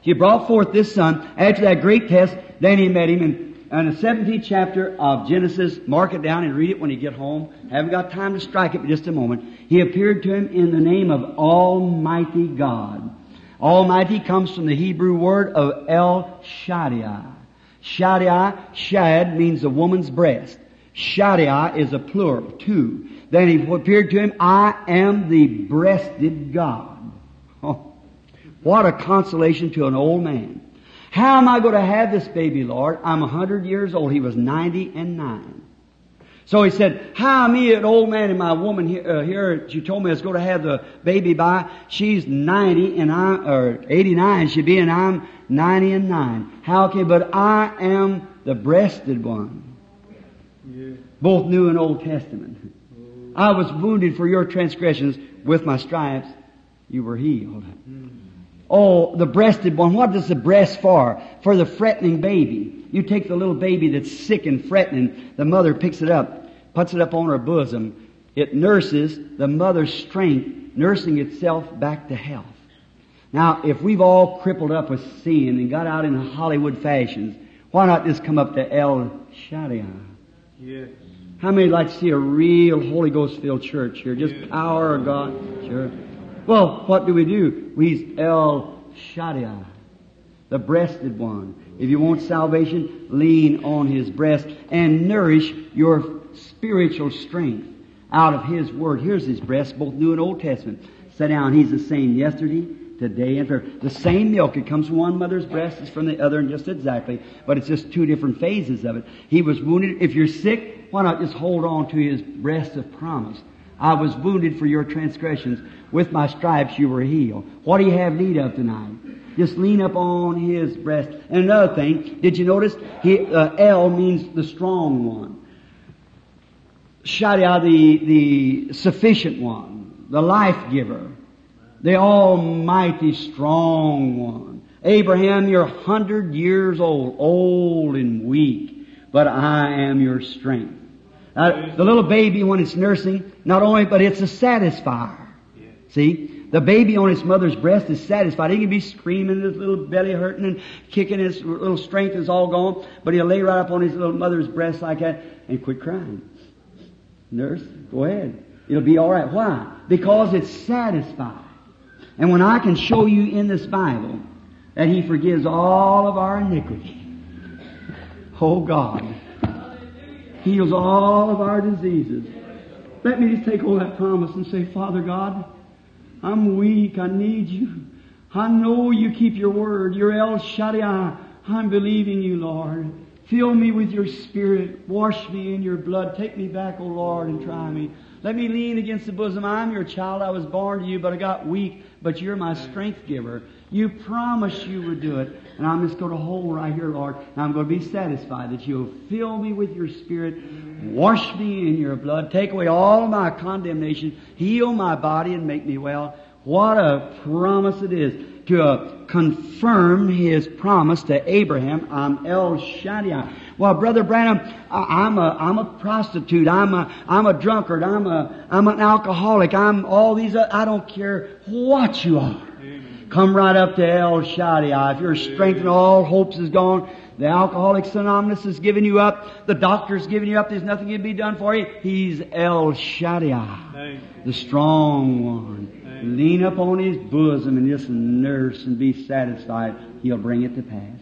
he brought forth this son after that great test. Then he met him in, in the 17th chapter of Genesis. Mark it down and read it when you get home. Haven't got time to strike it, but just a moment. He appeared to him in the name of Almighty God. Almighty comes from the Hebrew word of El Shaddai. Shaddai, Shad means a woman's breast. Shaddai is a plural, two. Then he appeared to him, I am the breasted God. Oh, what a consolation to an old man. How am I going to have this baby, Lord? I'm a hundred years old. He was ninety and nine. So he said, how me, an old man, and my woman here, uh, here she told me I was going to have the baby by, she's 90 and I, or 89 she'd be, and I'm 90 and 9. How can, but I am the breasted one. Yeah. Both New and Old Testament. I was wounded for your transgressions. With my stripes, you were healed. Oh, the breasted one. What does the breast for? For the fretting baby. You take the little baby that's sick and fretting, the mother picks it up, puts it up on her bosom. It nurses the mother's strength, nursing itself back to health. Now, if we've all crippled up with sin and got out in Hollywood fashions, why not just come up to El Shaddai? Yes. How many like to see a real Holy Ghost filled church here? Just Yes. power of God. Sure. Well, what do we do? We El Shaddai. the breasted one. If you want salvation, lean on his breast and nourish your spiritual strength out of his word. Here's his breast, both New and Old Testament. Sit down. He's the same yesterday, today, and forever. The same milk. It comes from one mother's breast, it's from the other, and just exactly. But it's just two different phases of it. He was wounded. If you're sick, why not just hold on to his breast of promise? I was wounded for your transgressions. With my stripes you were healed. What do you have need of tonight? Just lean up on his breast. And another thing, did you notice? He, uh, El means the strong one. Shaddai, the, the sufficient one, the life giver, the almighty strong one. Abraham, you're hundred years old, old and weak, but I am your strength. Uh, the little baby when it's nursing, not only, but it's a satisfier. See? The baby on its mother's breast is satisfied. He can be screaming, his little belly hurting and kicking, his little strength is all gone, but he'll lay right up on his little mother's breast like that and quit crying. Nurse, go ahead. It'll be alright. Why? Because it's satisfied. And when I can show you in this Bible that He forgives all of our iniquity, oh God, heals all of our diseases. Let me just take all that promise and say, Father God, I'm weak. I need you. I know you keep your word. You're El Shaddai. I'm believing you, Lord. Fill me with your spirit. Wash me in your blood. Take me back, O Lord, and try me. Let me lean against the bosom. I'm your child. I was born to you, but I got weak. But you're my strength giver. You promised you would do it. And I'm just going to hold right here, Lord. And I'm going to be satisfied that you'll fill me with your spirit. Wash me in your blood. Take away all my condemnation. Heal my body and make me well. What a promise it is to uh, confirm his promise to Abraham. I'm El Shaddai. Well, Brother Branham, I, I'm a, I'm a prostitute. I'm a, I'm a drunkard. I'm a, I'm an alcoholic. I'm all these, uh, I don't care what you are. Come right up to El Shaddai. If your strength and all hopes is gone, the Alcoholics Anonymous is giving you up. The doctor's giving you up. There's nothing can be done for you. He's El Shaddai, the strong one. Lean up on his bosom and just nurse and be satisfied. He'll bring it to pass.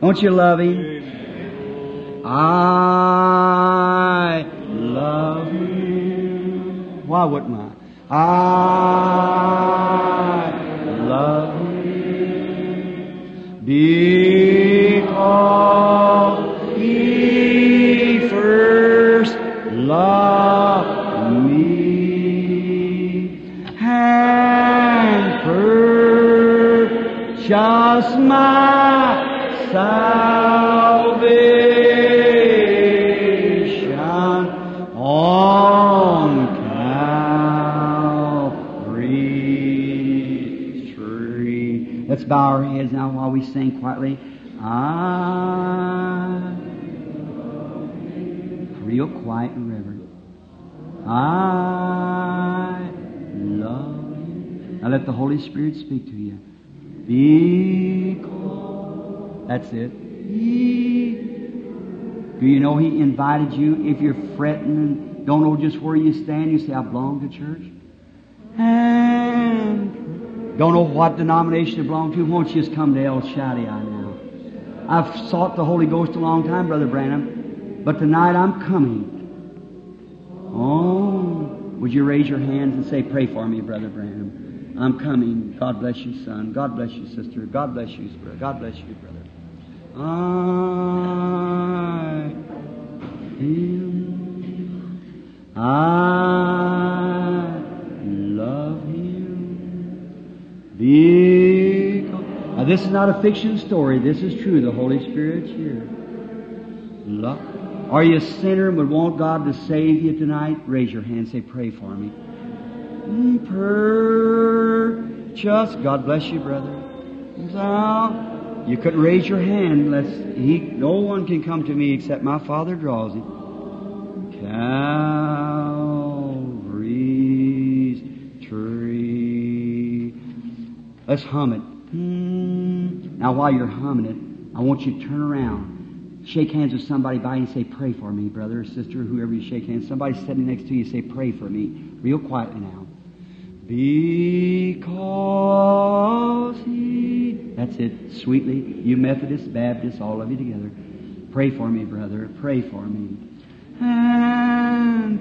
Don't you love him? I love him. Why wouldn't I? I love him because he first loved and purchased my salvation on Calvary's tree. Let's bow our heads now while we sing quietly. I, real quiet and reverent. You. Now let the Holy Spirit speak to you. Because that's it. Do you know He invited you? If you're fretting and don't know just where you stand, you say, I belong to church. And don't know what denomination you belong to, won't you just come to El Shaddai now? I've sought the Holy Ghost a long time, Brother Branham, but tonight I'm coming. Oh, would you raise your hands and say, Pray for me, Brother Branham? I'm coming. God bless you, son. God bless you, sister. God bless you, brother. God bless you, brother. I him. I love him. Because now this is not a fiction story. This is true. The Holy Spirit's here. Love. Are you a sinner and would want God to save you tonight? Raise your hand. Say, pray for me. Purchase. God bless you, brother. You couldn't raise your hand unless he, no one can come to me except my Father draws him. Calvary's tree. Let's hum it. Hmm. Now, while you're humming it, I want you to turn around. Shake hands with somebody by and say, Pray for me, brother or sister, whoever you shake hands. Somebody sitting next to you, say, Pray for me. Real quietly now. Because he That's it. Sweetly. You Methodists, Baptists, all of you together. Pray for me, brother. Pray for me. And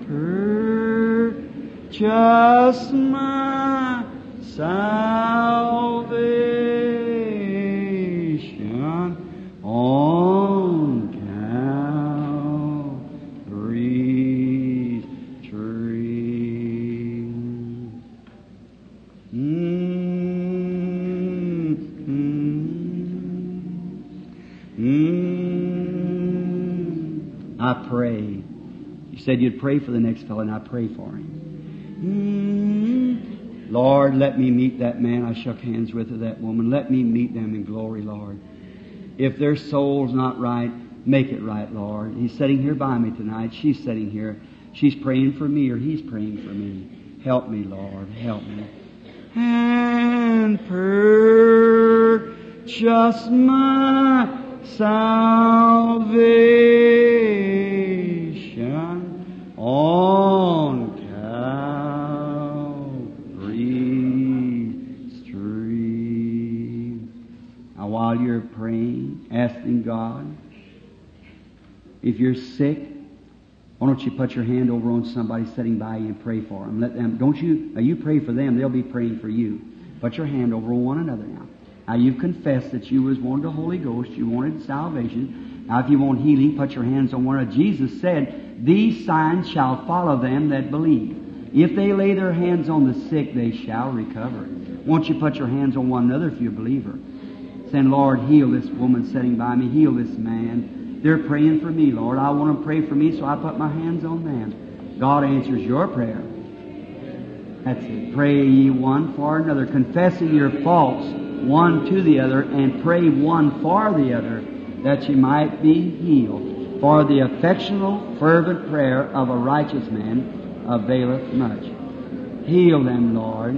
purchase my salvation said you'd pray for the next fellow, and I pray for him. Mm. Lord, let me meet that man I shook hands with or that woman. Let me meet them in glory, Lord. If their soul's not right, make it right, Lord. He's sitting here by me tonight. She's sitting here. She's praying for me or he's praying for me. Help me, Lord. Help me. And purchase my salvation on Calvary's tree. Now, while you're praying, asking God, if you're sick, why don't you put your hand over on somebody sitting by you and pray for them? Let them. Don't you? Now you pray for them; they'll be praying for you. Put your hand over on one another now. Now you've confessed that you was wanted the Holy Ghost, you wanted salvation. Now if you want healing, put your hands on one another. Jesus said, These signs shall follow them that believe. If they lay their hands on the sick, they shall recover. Won't you put your hands on one another if you're a believer? Saying, Lord, heal this woman sitting by me, heal this man. They're praying for me, Lord. I want to pray for me, so I put my hands on them. God answers your prayer. That's it. Pray ye one for another, confessing your faults one to the other, and pray one for the other, that she might be healed. For the affectional, fervent prayer of a righteous man availeth much. Heal them, Lord.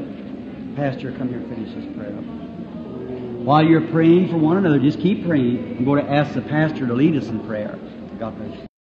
Pastor, come here and finish this prayer. While you're praying for one another, just keep praying. I'm going to ask the pastor to lead us in prayer. God bless you.